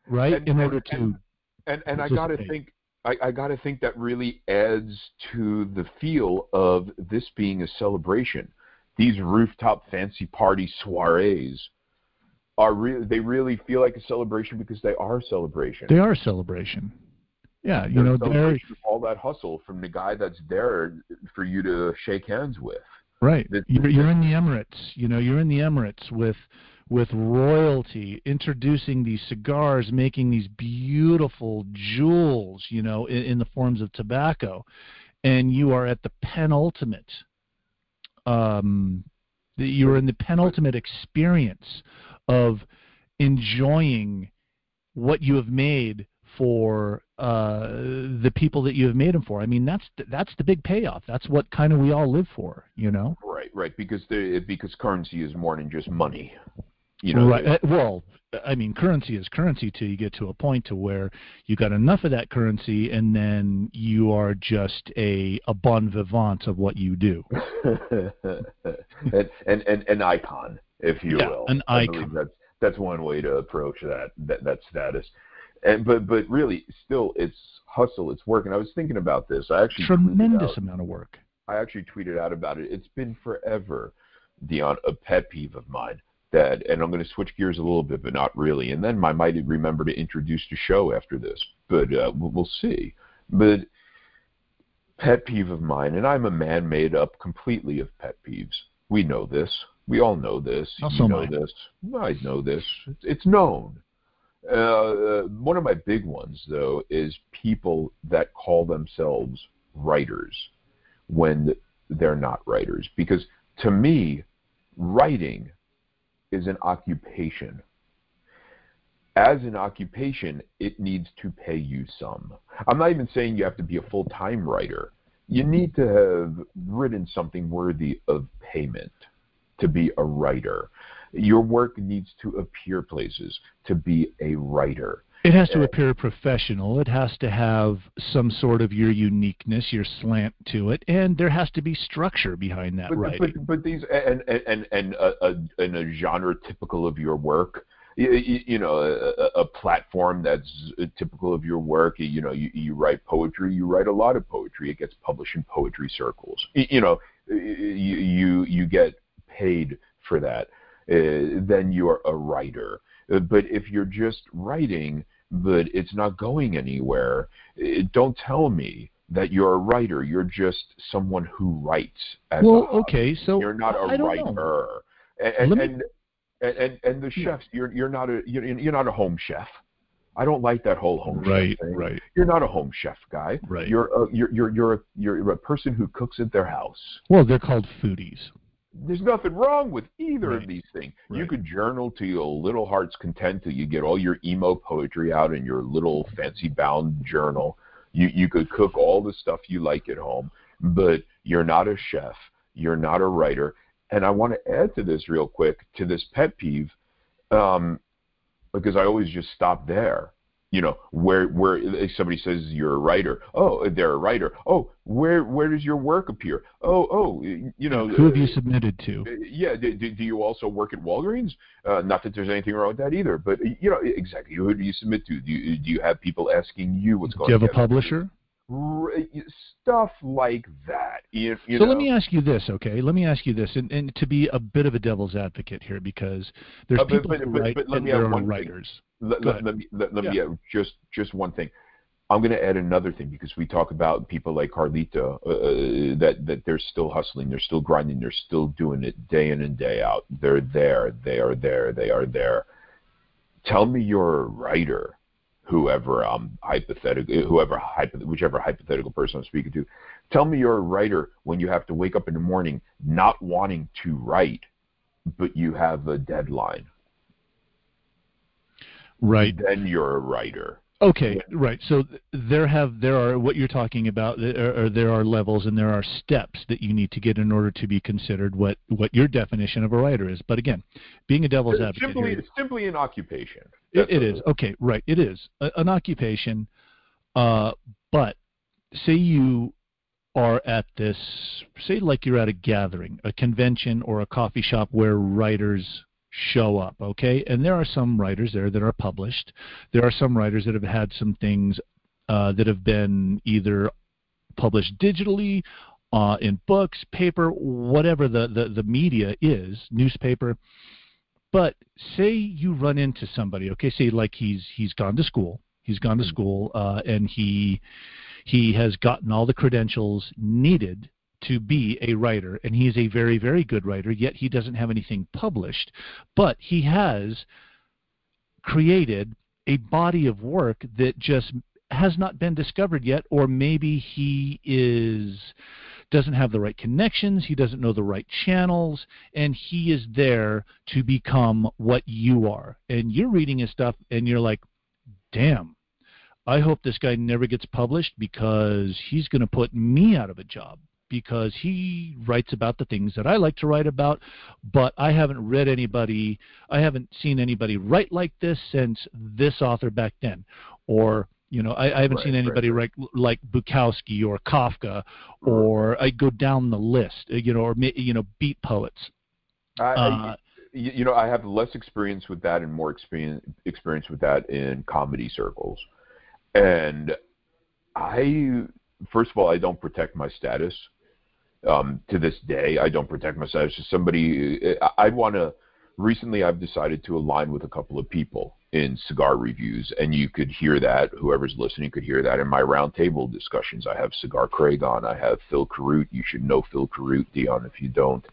right? And, In order and, to and and I got to think I, I got to think that really adds to the feel of this being a celebration. These rooftop fancy party soirees are really they really feel like a celebration because they are a celebration. They are a celebration. Yeah, you know, there all that hustle from the guy that's there for you to shake hands with. Right. you're, you're in the Emirates. You know, you're in the Emirates with with royalty, introducing these cigars, making these beautiful jewels. You know, in, in the forms of tobacco, and you are at the penultimate. Um, you're in the penultimate experience of enjoying what you have made for uh, the people that you have made them for. I mean, that's that's the big payoff. That's what kind of we all live for, you know. Right, right. Because the because currency is more than just money. You know. Right. Uh, well, I mean, currency is currency till you get to a point to where you got enough of that currency, and then you are just a a bon vivant of what you do. and, and and an icon, if you yeah, will. An icon. That's that's one way to approach that that, that status and but but really still it's hustle it's work. And i was thinking about this. I actually tremendous amount of work. I actually tweeted out about it. It's been forever Dion, a pet peeve of mine that and i'm going to switch gears a little bit but not really. And then i might remember to introduce the show after this but uh, we'll see. But pet peeve of mine and i'm a man made up completely of pet peeves. We know this. We all know this. You know this. I know this. It's known Uh, uh, one of my big ones, though, is people that call themselves writers when they're not writers. Because to me, writing is an occupation. As an occupation, it needs to pay you some. I'm not even saying you have to be a full time writer. You need to have written something worthy of payment to be a writer. Your work needs to appear places to be a writer. It has to appear professional. It has to have some sort of your uniqueness, your slant to it, and there has to be structure behind that but, writing. But, but these and and and a, a, and a genre typical of your work. You, you know, a, a, platform that's typical of your work. You know, you, you write poetry. You write a lot of poetry. It gets published in poetry circles. You know, you you you get paid for that. Uh, then you're a writer. Uh, but if you're just writing, but it's not going anywhere, uh, don't tell me that you're a writer. You're just someone who writes. well, okay, so you're not a writer. And, and, and, and and the chefs, you're you're not a you're, you're not a home chef. I don't like that whole home right, chef thing. Right, You're not a home chef guy. Right. You're a, you're you're you're a, you're a person who cooks at their house. Well, they're called foodies there's nothing wrong with either right. of these things. Right. You could journal to your little heart's content till you get all your emo poetry out in your little fancy bound journal. You you could cook all the stuff you like at home, but you're not a chef. You're not a writer. And I want to add to this real quick to this pet peeve, um, because I always just stop there you know where where somebody says you're a writer oh they're a writer. Oh where where does your work appear? Oh oh you know who have you submitted to? yeah do, do you also work at walgreens? Uh, not that there's anything wrong with that either but you know exactly who do you submit to? Do you, do you have people asking you what's going on? do you have a publisher stuff like that. You so know. let me ask you this, okay? Let me ask you this, and, and to be a bit of a devil's advocate here, because there's uh, but, people but, who but, write and there are writers. Let, let, let, me let, let yeah. me add just just one thing. I'm going to add another thing because we talk about people like Carlito uh, that that they're still hustling, they're still grinding, they're still doing it day in and day out. They're there, they are there, they are there. Tell me you're a writer whoever I'm hypothetical, whoever whichever hypothetical person I'm speaking to, tell me you're a writer when you have to wake up in the morning not wanting to write, but you have a deadline. Right. Then you're a writer. Okay, right. So there have there are what you're talking about, or, there are levels and there are steps that you need to get in order to be considered what what your definition of a writer is. But again, being a devil's it's advocate, simply here, simply an occupation. It, it is okay, right? It is a, an occupation. Uh, but say you are at this, say like you're at a gathering, a convention, or a coffee shop where writers show up, okay? And there are some writers there that are published. There are some writers that have had some things uh, that have been either published digitally, uh, in books, paper, whatever the, the, the media is, newspaper. But say you run into somebody, okay? Say like he's he's gone to school, he's gone to mm-hmm. school, uh, and he he has gotten all the credentials needed to be a writer, and he is a very, very good writer, yet he doesn't have anything published. But he has created a body of work that just has not been discovered yet, or maybe he is doesn't have the right connections, he doesn't know the right channels, and he is there to become what you are. And you're reading his stuff and you're like, damn, I hope this guy never gets published because he's going to put me out of a job because he writes about the things that I like to write about, but I haven't read anybody, I haven't seen anybody write like this since this author back then. Or, you know, I, I haven't right, seen anybody right, write like Bukowski or Kafka, or I go down the list, uh, you know, or, you know, beat poets. I, uh, you know, I have less experience with that and more experience experience with that in comedy circles. And I, first of all, I don't protect my status um, to this day. I don't protect myself. It's just somebody I, I want to. Recently, I've decided to align with a couple of people in cigar reviews, and you could hear that. Whoever's listening could hear that in my roundtable discussions. I have Cigar Craig on. I have Phil Carute. You should know Phil Carute, Dion, if you don't.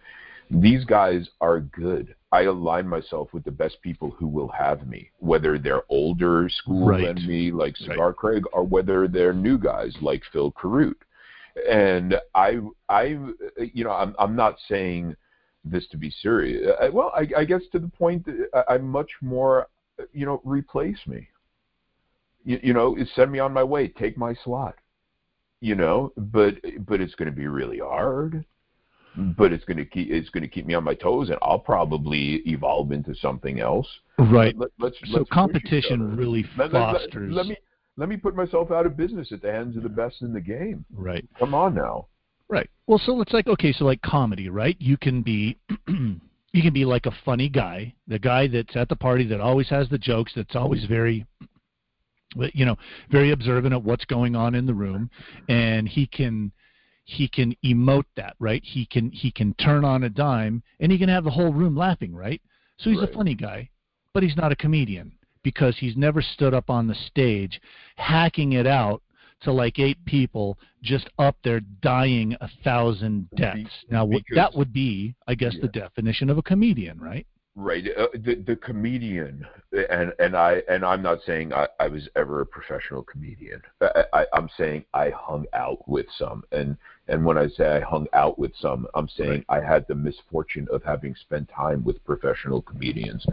These guys are good. I align myself with the best people who will have me, whether they're older school Right. than me, like Cigar Craig, or whether they're new guys like Phil Carute. And I, I, you know, I'm, I'm not saying this to be serious. I, well, I, I guess to the point that I, I'm much more, you know, replace me. You, you know, send me on my way, take my slot. You know, but but it's going to be really hard but it's going to keep it's going to keep me on my toes, and I'll probably evolve into something else. Right. Let, let's So let's competition really Let, let- let- fosters. let me let me put myself out of business at the hands of the best in the game. Right. Come on now. Right. Well, so it's like okay, so like comedy, right? You can be you can be like a funny guy, the guy that's at the party that always has the jokes, that's always very you know, very observant of what's going on in the room and he can he can emote that, right? He can he can turn on a dime and he can have the whole room laughing, right? So he's Right. a funny guy, but he's not a comedian because he's never stood up on the stage hacking it out to like eight people just up there dying a thousand deaths. Now because- that would be, I guess, the definition of a comedian, right? Right. Uh, the the comedian, and and I and I'm not saying I, I was ever a professional comedian. I, I, I'm saying I hung out with some, and and when I say I hung out with some, I'm saying I had the misfortune of having spent time with professional comedians,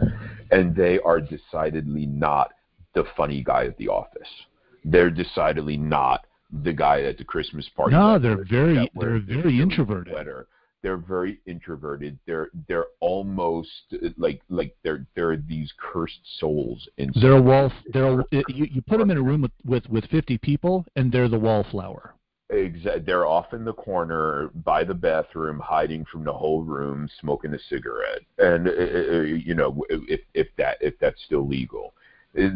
and they are decidedly not the funny guy at the office. They're decidedly not the guy at the Christmas party. No, they're very they're very introverted. sweater they're very introverted. They're they're almost uh, like like they're they're these cursed souls inside. They're a wall. They're a, you, you put them in a room with, with with 50 people, and they're the wallflower. They're off in the corner by the bathroom, hiding from the whole room, smoking a cigarette, and uh, uh, you know if if that if that's still legal. Uh,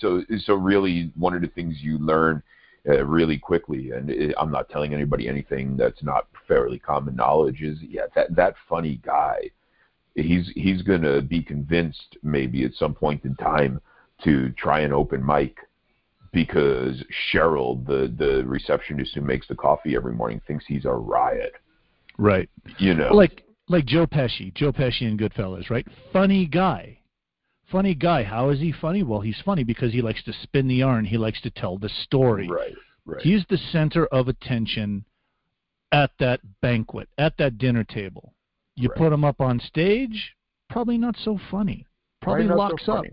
So so really, one of the things you learn uh, really quickly, and uh, I'm not telling anybody anything that's not fairly common knowledge, is yeah that that funny guy, he's he's gonna be convinced maybe at some point in time to try an open mic because Cheryl, the the receptionist who makes the coffee every morning, thinks he's a riot. Right. You know, Like like Joe Pesci, Joe Pesci in Goodfellas, right? Funny guy. Funny guy. How is he funny? Well, he's funny because he likes to spin the yarn. He likes to tell the story. right, right, He's the center of attention at that banquet, at that dinner table. You Right. put him up on stage, probably not so funny. Probably not so locks up.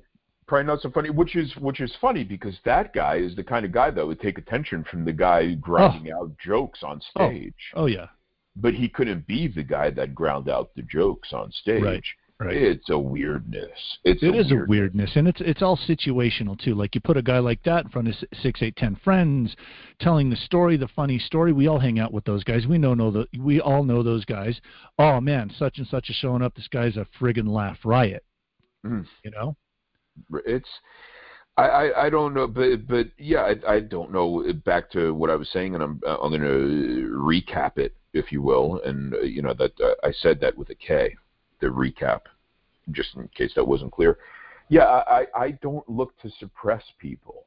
Probably not so funny, which is which is funny because that guy is the kind of guy that would take attention from the guy grinding out jokes on Oh. stage. Oh yeah. But he couldn't be the guy that ground out the jokes on stage. Right, right. It's a weirdness. It's It a is a weirdness. weirdness, and it's it's all situational too. Like you put a guy like that in front of six, eight, ten friends, telling the story, the funny story. We all hang out with those guys. We know know the we all know those guys. Oh man, such and such is showing up. This guy's a friggin' laugh riot. Mm. You know? It's I, I I don't know, but but yeah, I, I don't know. Back to what I was saying, and I'm I'm going to recap it, if you will, and uh, you know that uh, I said that with a K, the recap, just in case that wasn't clear. Yeah, I I I don't look to suppress people.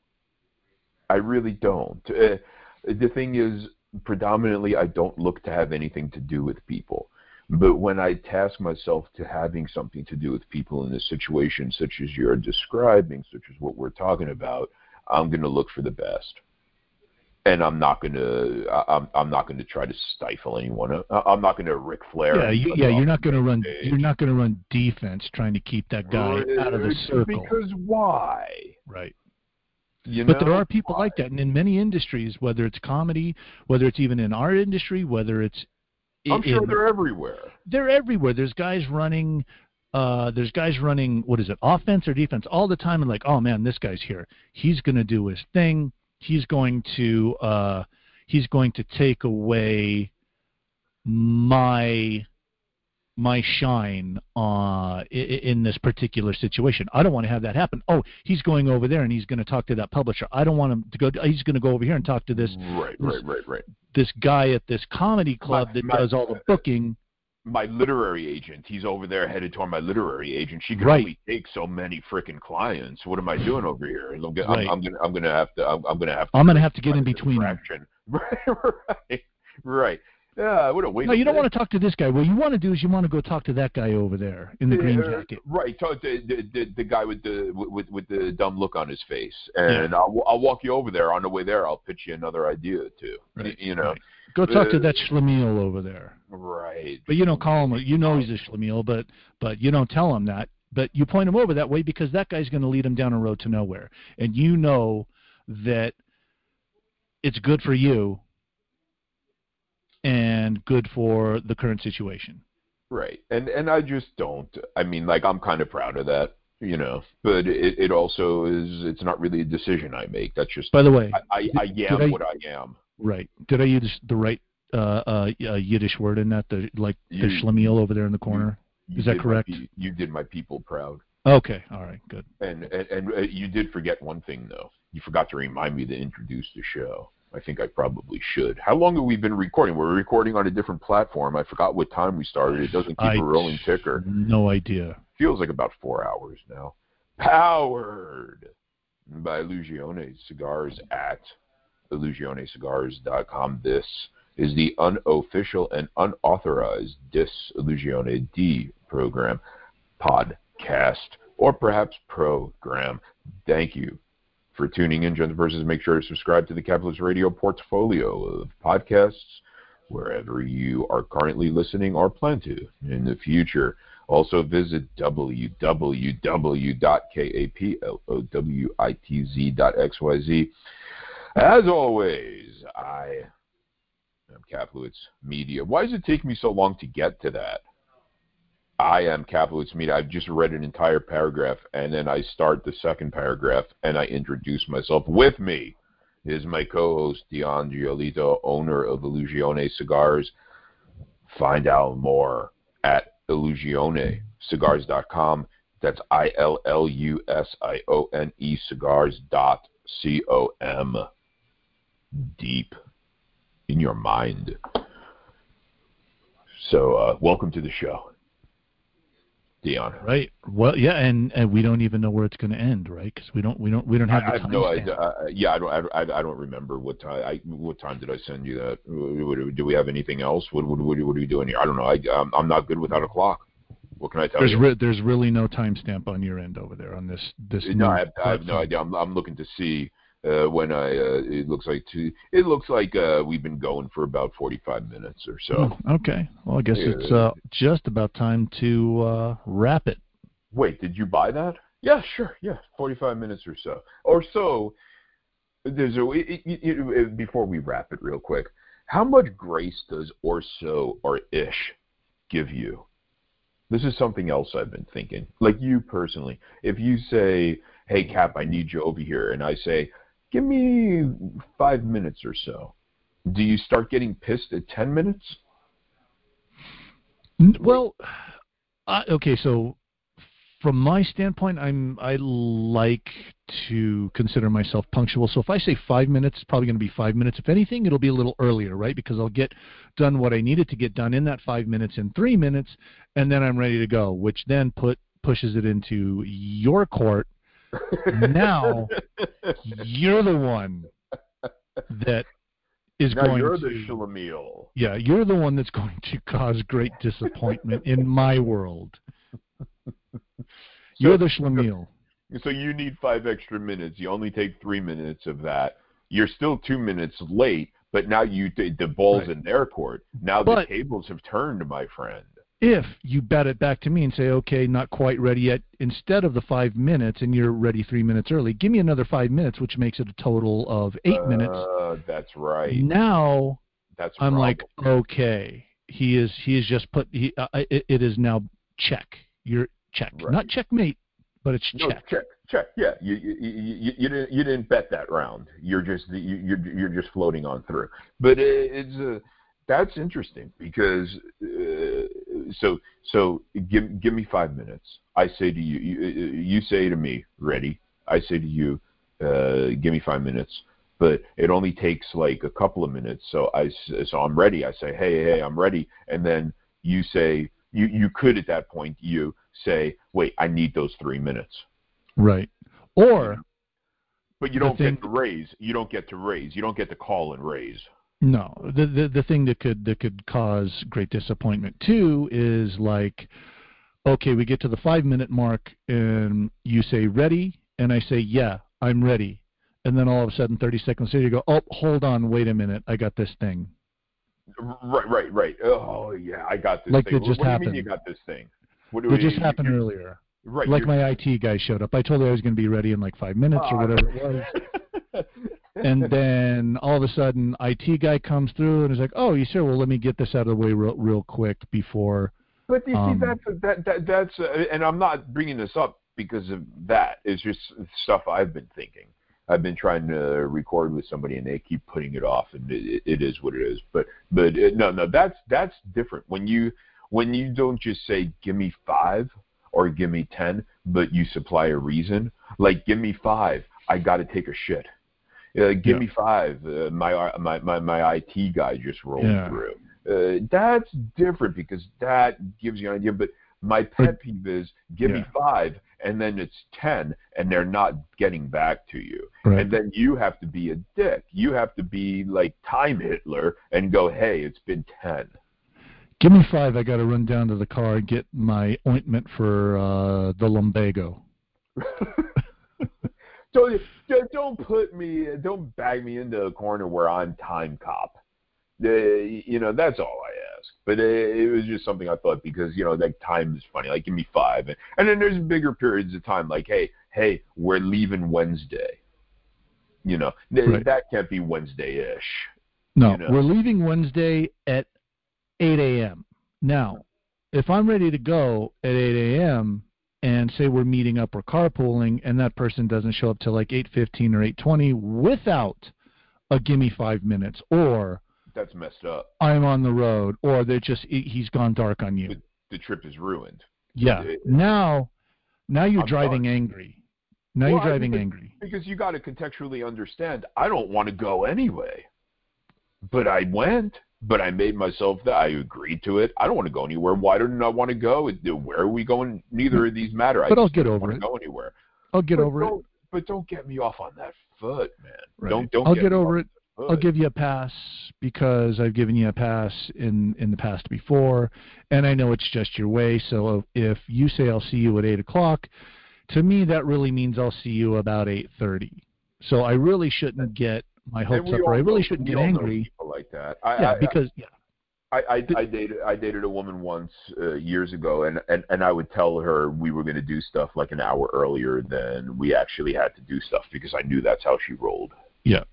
I really don't. Uh, the thing is, predominantly, I don't look to have anything to do with people. But when I task myself to having something to do with people in a situation such as you're describing, such as what we're talking about, I'm going to look for the best. And I'm not going to. I'm. I'm not going to try to stifle anyone. I'm not going to Ric Flair. Yeah, you, yeah, you're not going to run. You're not going to run defense trying to keep that guy out of the circle. Because why? Right. You But there are people like that, and in many industries, whether it's comedy, whether it's even in our industry, whether it's I'm sure in- they're everywhere. they're everywhere. There's guys running uh there's guys running what is it, offense or defense all the time and like, oh man, this guy's here. He's gonna do his thing. He's going to uh he's going to take away my my shine uh, in this particular situation. I don't want to have that happen. Oh, he's going over there and he's going to talk to that publisher. I don't want him to go. He's going to go over here and talk to this Right, this- right, right, right. this guy at this comedy club My- that my- does all the booking. my literary agent. He's over there headed toward my literary agent. She can Right. only take so many freaking clients. What am I doing over here? I'm, gonna- Right. I'm, I'm gonna I'm gonna have to I'm, I'm gonna have to I'm gonna have to get in between. Right, right, right. Yeah, I would have waited. No, you don't want to talk to this guy. What you want to do is you want to go talk to that guy over there in the green Uh, jacket. Right, talk to the, the the guy with the with with the dumb look on his face, and I'll I'll walk you over there. On the way there, I'll pitch you another idea too. Right, You know, right. Go talk to uh, that schlemiel over there. right? But you don't call him. You know he's a schlemiel, but but you don't tell him that. But you point him over that way because that guy's going to lead him down a road to nowhere, and you know that it's good for you and good for the current situation. Right, and and I just don't. I mean, like I'm kind of proud of that, you know. But it it also is. It's not really a decision I make. That's just By the way, I I, I did am I- what I am. right? Did I use the right uh, uh, uh, Yiddish word in that? The like the You- schlemiel over there in the corner. You Is that did my correct? you did my people proud. Okay, all right, good. And and, and uh, you did forget one thing though. You forgot to remind me to introduce the show. I think I probably should. How long have we been recording? We're recording on a different platform. I forgot what time we started. It doesn't keep I- a rolling ticker. No idea. Feels like about four hours now. Powered by Illusione Cigars at illusionecigars.com. This is the unofficial and unauthorized Dis Illusione D program, podcast, or perhaps program. Thank you for tuning in, Gents versus. Make sure to subscribe to the Capitalist Radio portfolio of podcasts wherever you are currently listening or plan to in the future. Also visit www.kaplowitz.xyz. As always, I am Kaplowitz Media. Why does it take me so long to get to that? I am Kaplowitz Media. I've just read an entire paragraph, and then I start the second paragraph, and I introduce myself. With me is my co-host Dion Giolito, owner of Illusione Cigars. Find out more at illusionecigars.com. That's I L L U S I O N E cigars dot C O M. Deep in your mind. So, uh, welcome to the show, Dion. Right. Well, yeah, and and we don't even know where it's going to end, right? Because we don't we don't we don't have I, I the have no idea. Uh, yeah, I don't. I, I I don't remember what time. I, what time did I send you that? Do we have anything else? What what what, what are we doing here? I don't know. I I'm, I'm not good without a clock. What can I tell There's you? re- there's really no timestamp on your end over there on this this. no, I have, I have no idea. I'm I'm looking to see uh, when I. Uh, it looks like two. It looks like uh, we've been going for about 45 minutes or so. Oh, okay. Well, I guess Yeah. it's uh, just about time to uh, wrap it. Wait, did you buy that? Yeah, sure. Yeah, 45 minutes or so. Or so. There's a it, it, it, before we wrap it real quick. How much grace does or so or ish give you? This is something else I've been thinking. Like you personally, if you say, "Hey Cap, I need you over here," and I say, "Give me 5 minutes or so." Do you start getting pissed at 10 minutes? Well, I, okay. So, from my standpoint, I'm I like to consider myself punctual. So if I say five minutes, it's probably going to be five minutes. If anything, it'll be a little earlier, right? Because I'll get done what I needed to get done in that five minutes in three minutes, and then I'm ready to go. Which then put pushes it into your court. Now You're the one that is now going you're to. the. Yeah, you're the one that's going to cause great disappointment in my world. You're the schlemiel. So you need five extra minutes. You only take three minutes of that. You're still two minutes late, but now you the ball's Right. in their court. Now But- the tables have turned, my friend. If you bet it back to me and say, okay, not quite ready yet, instead of the five minutes and you're ready three minutes early, give me another five minutes, which makes it a total of eight minutes. Uh, that's right. Now That's I'm like, okay, he is he is just put he uh, it, it is now check. You're check, Right. not checkmate, but it's no, check. check, check. Yeah, you, you you you didn't you didn't bet that round. You're just you you're you're just floating on through. But it, it's uh, that's interesting because uh, so so give give me five minutes. I say to you, you you say to me, ready. I say to you, uh, give me five minutes. But it only takes like a couple of minutes. So I so I'm ready. I say, hey hey, I'm ready. And then you say you you could at that point you say, wait, I need those three minutes. Right. Or But you don't thing- get to raise. You don't get to raise. You don't get to call and raise. No, the, the the thing that could that could cause great disappointment too is like, okay, we get to the five minute mark and you say ready, and I say yeah, I'm ready, and then all of a sudden, thirty seconds later, you go, oh, hold on, wait a minute, I got this thing. Right, right, right. Oh yeah, I got this Like thing. it just what do you mean you got this thing? What do It just happened you- earlier. Right. Like my IT guy showed up. I told her I was going to be ready in like five minutes or Ah. whatever it was. and then all of a sudden, IT guy comes through and is like, "Oh, you sure? Well, let me get this out of the way real, real quick before." But you Um, see, that's that that that's, uh, and I'm not bringing this up because of that. It's just stuff I've been thinking. I've been trying to record with somebody, and they keep putting it off, and it, it is what it is. But but uh, no, no, that's that's different. When you when you don't just say "give me five or "give me ten, but you supply a reason, like "give me five, I got to take a shit." Uh, give Yeah. me five. Uh, my, my my my IT guy just rolled Yeah. through. Uh, that's different because that gives you an idea. But my pet peeve is give me five, and then it's ten, and they're not getting back to you. Right. And then you have to be a dick. You have to be like time Hitler and go, hey, it's been ten. Give me five. I got to run down to the car and get my ointment for uh, the lumbago. don't don't- put me, don't bag me into a corner where I'm time cop. Uh, you know, that's all I ask. But uh, it was just something I thought because you know, like time is funny. Like, give me five, and, and then there's bigger periods of time. Like, hey, hey, we're leaving Wednesday. You know, Right. that can't be Wednesday-ish. No, You know. we're leaving Wednesday at 8 a.m. Now, if I'm ready to go at 8 a.m. and say we're meeting up or carpooling, and that person doesn't show up till like 8:15 or 8:20 without a gimme five minutes, or That's messed up. I'm on the road, or they're just he- he's gone dark on you. The trip is ruined. Yeah. Yeah. Now, now you're I'm driving angry. Now Well, you're I driving angry. Because you got to contextually understand, I don't want to go anyway. But I went, but I made myself that I agreed to it. I don't want to go anywhere. Why don't I want to go? Where are we going? Neither of these matter. I But I'll just get don't over want it. to go anywhere. I'll get but over it. But don't get me off on that foot, man. Right. Don't don't I'll get, get over it. I'll give you a pass because I've given you a pass in in the past before, and I know it's just your way. So if you say I'll see you at eight o'clock, to me that really means I'll see you about eight thirty. So I really shouldn't get my hopes up, or I really know- shouldn't get angry. people like that. I, Yeah, I, because yeah, I, I, I dated I dated a woman once uh, years ago, and, and and I would tell her we were going to do stuff like an hour earlier than we actually had to do stuff because I knew that's how she rolled. Yeah,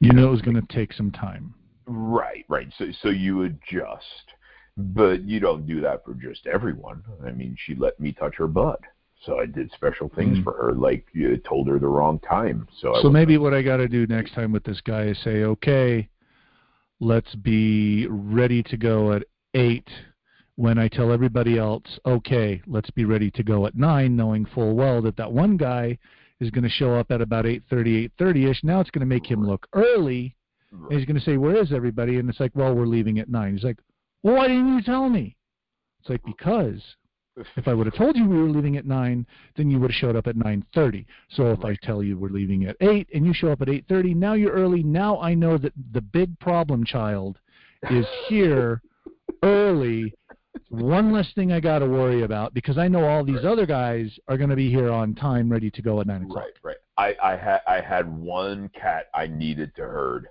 you know it was going to take some time. Right, right. So so you adjust, but you don't do that for just everyone. I mean, she let me touch her butt, so I did special things Mm. for her, like you told her the wrong time. So So maybe what I got to do next time with this guy is say, okay, let's be ready to go at eight. When I tell everybody else, okay, let's be ready to go at nine, knowing full well that that one guy is going to show up at about eight thirty, eight thirty ish. Now it's going to make him look early. And he's going to say, "Where is everybody?" And it's like, "Well, we're leaving at nine. He's like, "Well, why didn't you tell me?" It's like because if I would have told you we were leaving at nine, then you would have showed up at nine thirty. So if I tell you we're leaving at eight and you show up at eight thirty, now you're early. Now I know that the big problem child is here early. One less thing I got to worry about because I know all these Right. other guys are going to be here on time, ready to go at nine o'clock. Right, right. I, I had I had one cat I needed to herd,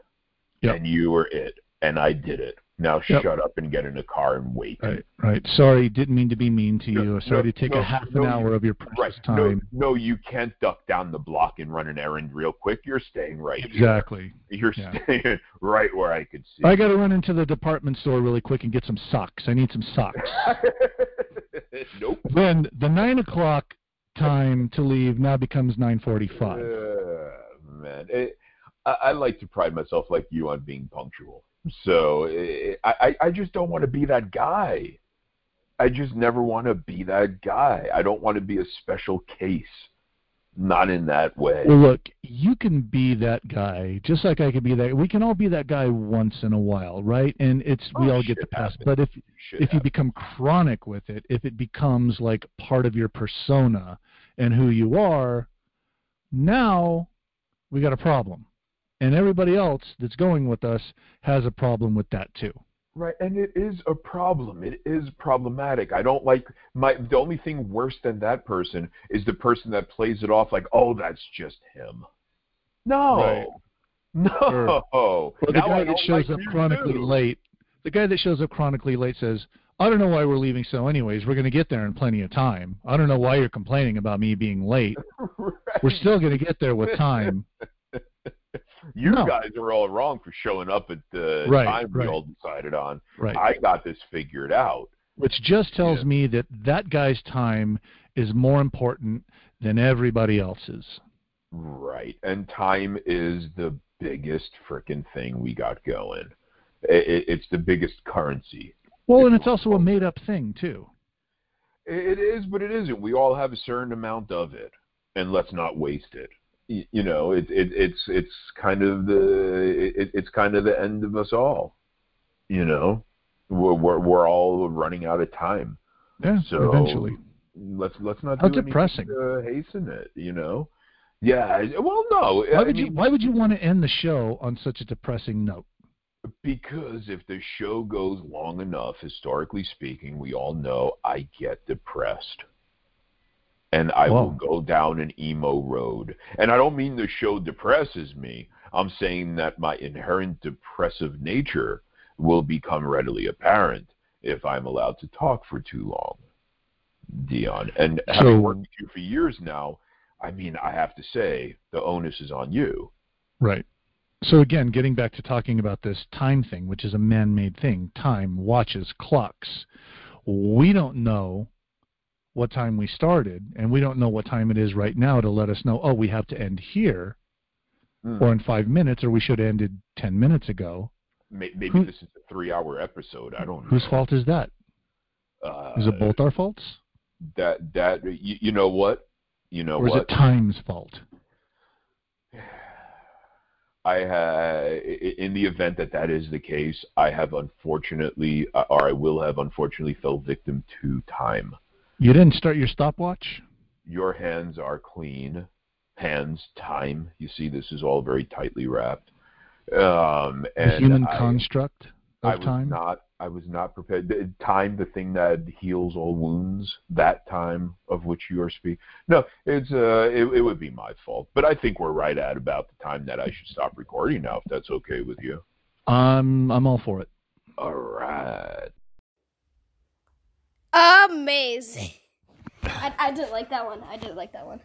Yep. and you were it, and I did it. Now Yep. shut up and get in the car and wait. Right, right. Sorry, didn't mean to be mean to No, you. Sorry no, to take no, a half an hour of your precious Right. time. No, no, you can't duck down the block and run an errand real quick. You're staying right here. Exactly. You're Yeah. staying right where I could see. I got to run into the department store really quick and get some socks. I need some socks. nope. then the nine o'clock time to leave now becomes nine forty-five. Uh, man, it, I, I like to pride myself like you on being punctual. So eh, I, I, I just don't want to be that guy. I just never want to be that guy. I don't want to be a special case. Not in that way. Well, look, you can be that guy just like I can be that. We can all be that guy once in a while, right? And it's we Oh, all get the pass. But if if you become chronic with it, if it becomes like part of your persona and who you are, now we got a problem. And everybody else that's going with us has a problem with that too. Right, and it is a problem. It is problematic. I don't like my. The only thing worse than that person is the person that plays it off like, "Oh, that's just him." No, Right. no. Or- Or the Now guy that shows like up chronically too. late, the guy that shows up chronically late says, "I don't know why we're leaving so anyways. We're going to get there in plenty of time. I don't know why you're complaining about me being late. Right. We're still going to get there with time." You No. guys are all wrong for showing up at the Right, time we right. all decided on. Right. I got this figured out. Which just tells Yeah. me that that guy's time is more important than everybody else's. Right. And time is the biggest freaking thing we got going. I- I- it's the biggest currency. Well, and it's also a made-up thing too. It is, but it isn't. We all have a certain amount of it, and let's not waste it. You know, it, it it's it's kind of the it, it's kind of the end of us all. You know, we're we're, we're all running out of time. Yeah, So eventually. let's let's not How do anything depressing. to hasten it. You know. Yeah. Well, no. Why I would you Why would you want to end the show on such a depressing note? Because if the show goes long enough, historically speaking, we all know I get depressed. And I will go down an emo road. And I don't mean the show depresses me. I'm saying that my inherent depressive nature will become readily apparent if I'm allowed to talk for too long. Dion. And So- having worked with you for years now, I mean, I have to say, the onus is on you. Right. So again, getting back to talking about this time thing, which is a man-made thing, time, watches, clocks. We don't know what time we started, and we don't know what time it is right now to let us know, oh, we have to end here, Hmm. or in five minutes, or we should have ended ten minutes ago. May- Maybe Who- this is a three-hour episode. I don't know. Whose fault is that? Uh, Is it both our faults, That that you, you know what? You know or is what? it time's fault? I ha- in the event that that is the case, I have unfortunately, uh, or I will have unfortunately, fell victim to time. You didn't start your stopwatch. Your hands are clean. Hands, time. You see, this is all very tightly wrapped. Um, The and human I, construct I was time. not. I was not prepared. The- Time, the thing that heals all wounds. That time of which you are speaking. No, it's uh, it, it would be my fault. But I think we're right at about the time that I should stop recording now, if that's okay with you. I'm I'm all for it. All right. Amazing. I, I did like that one. I didn't like that one.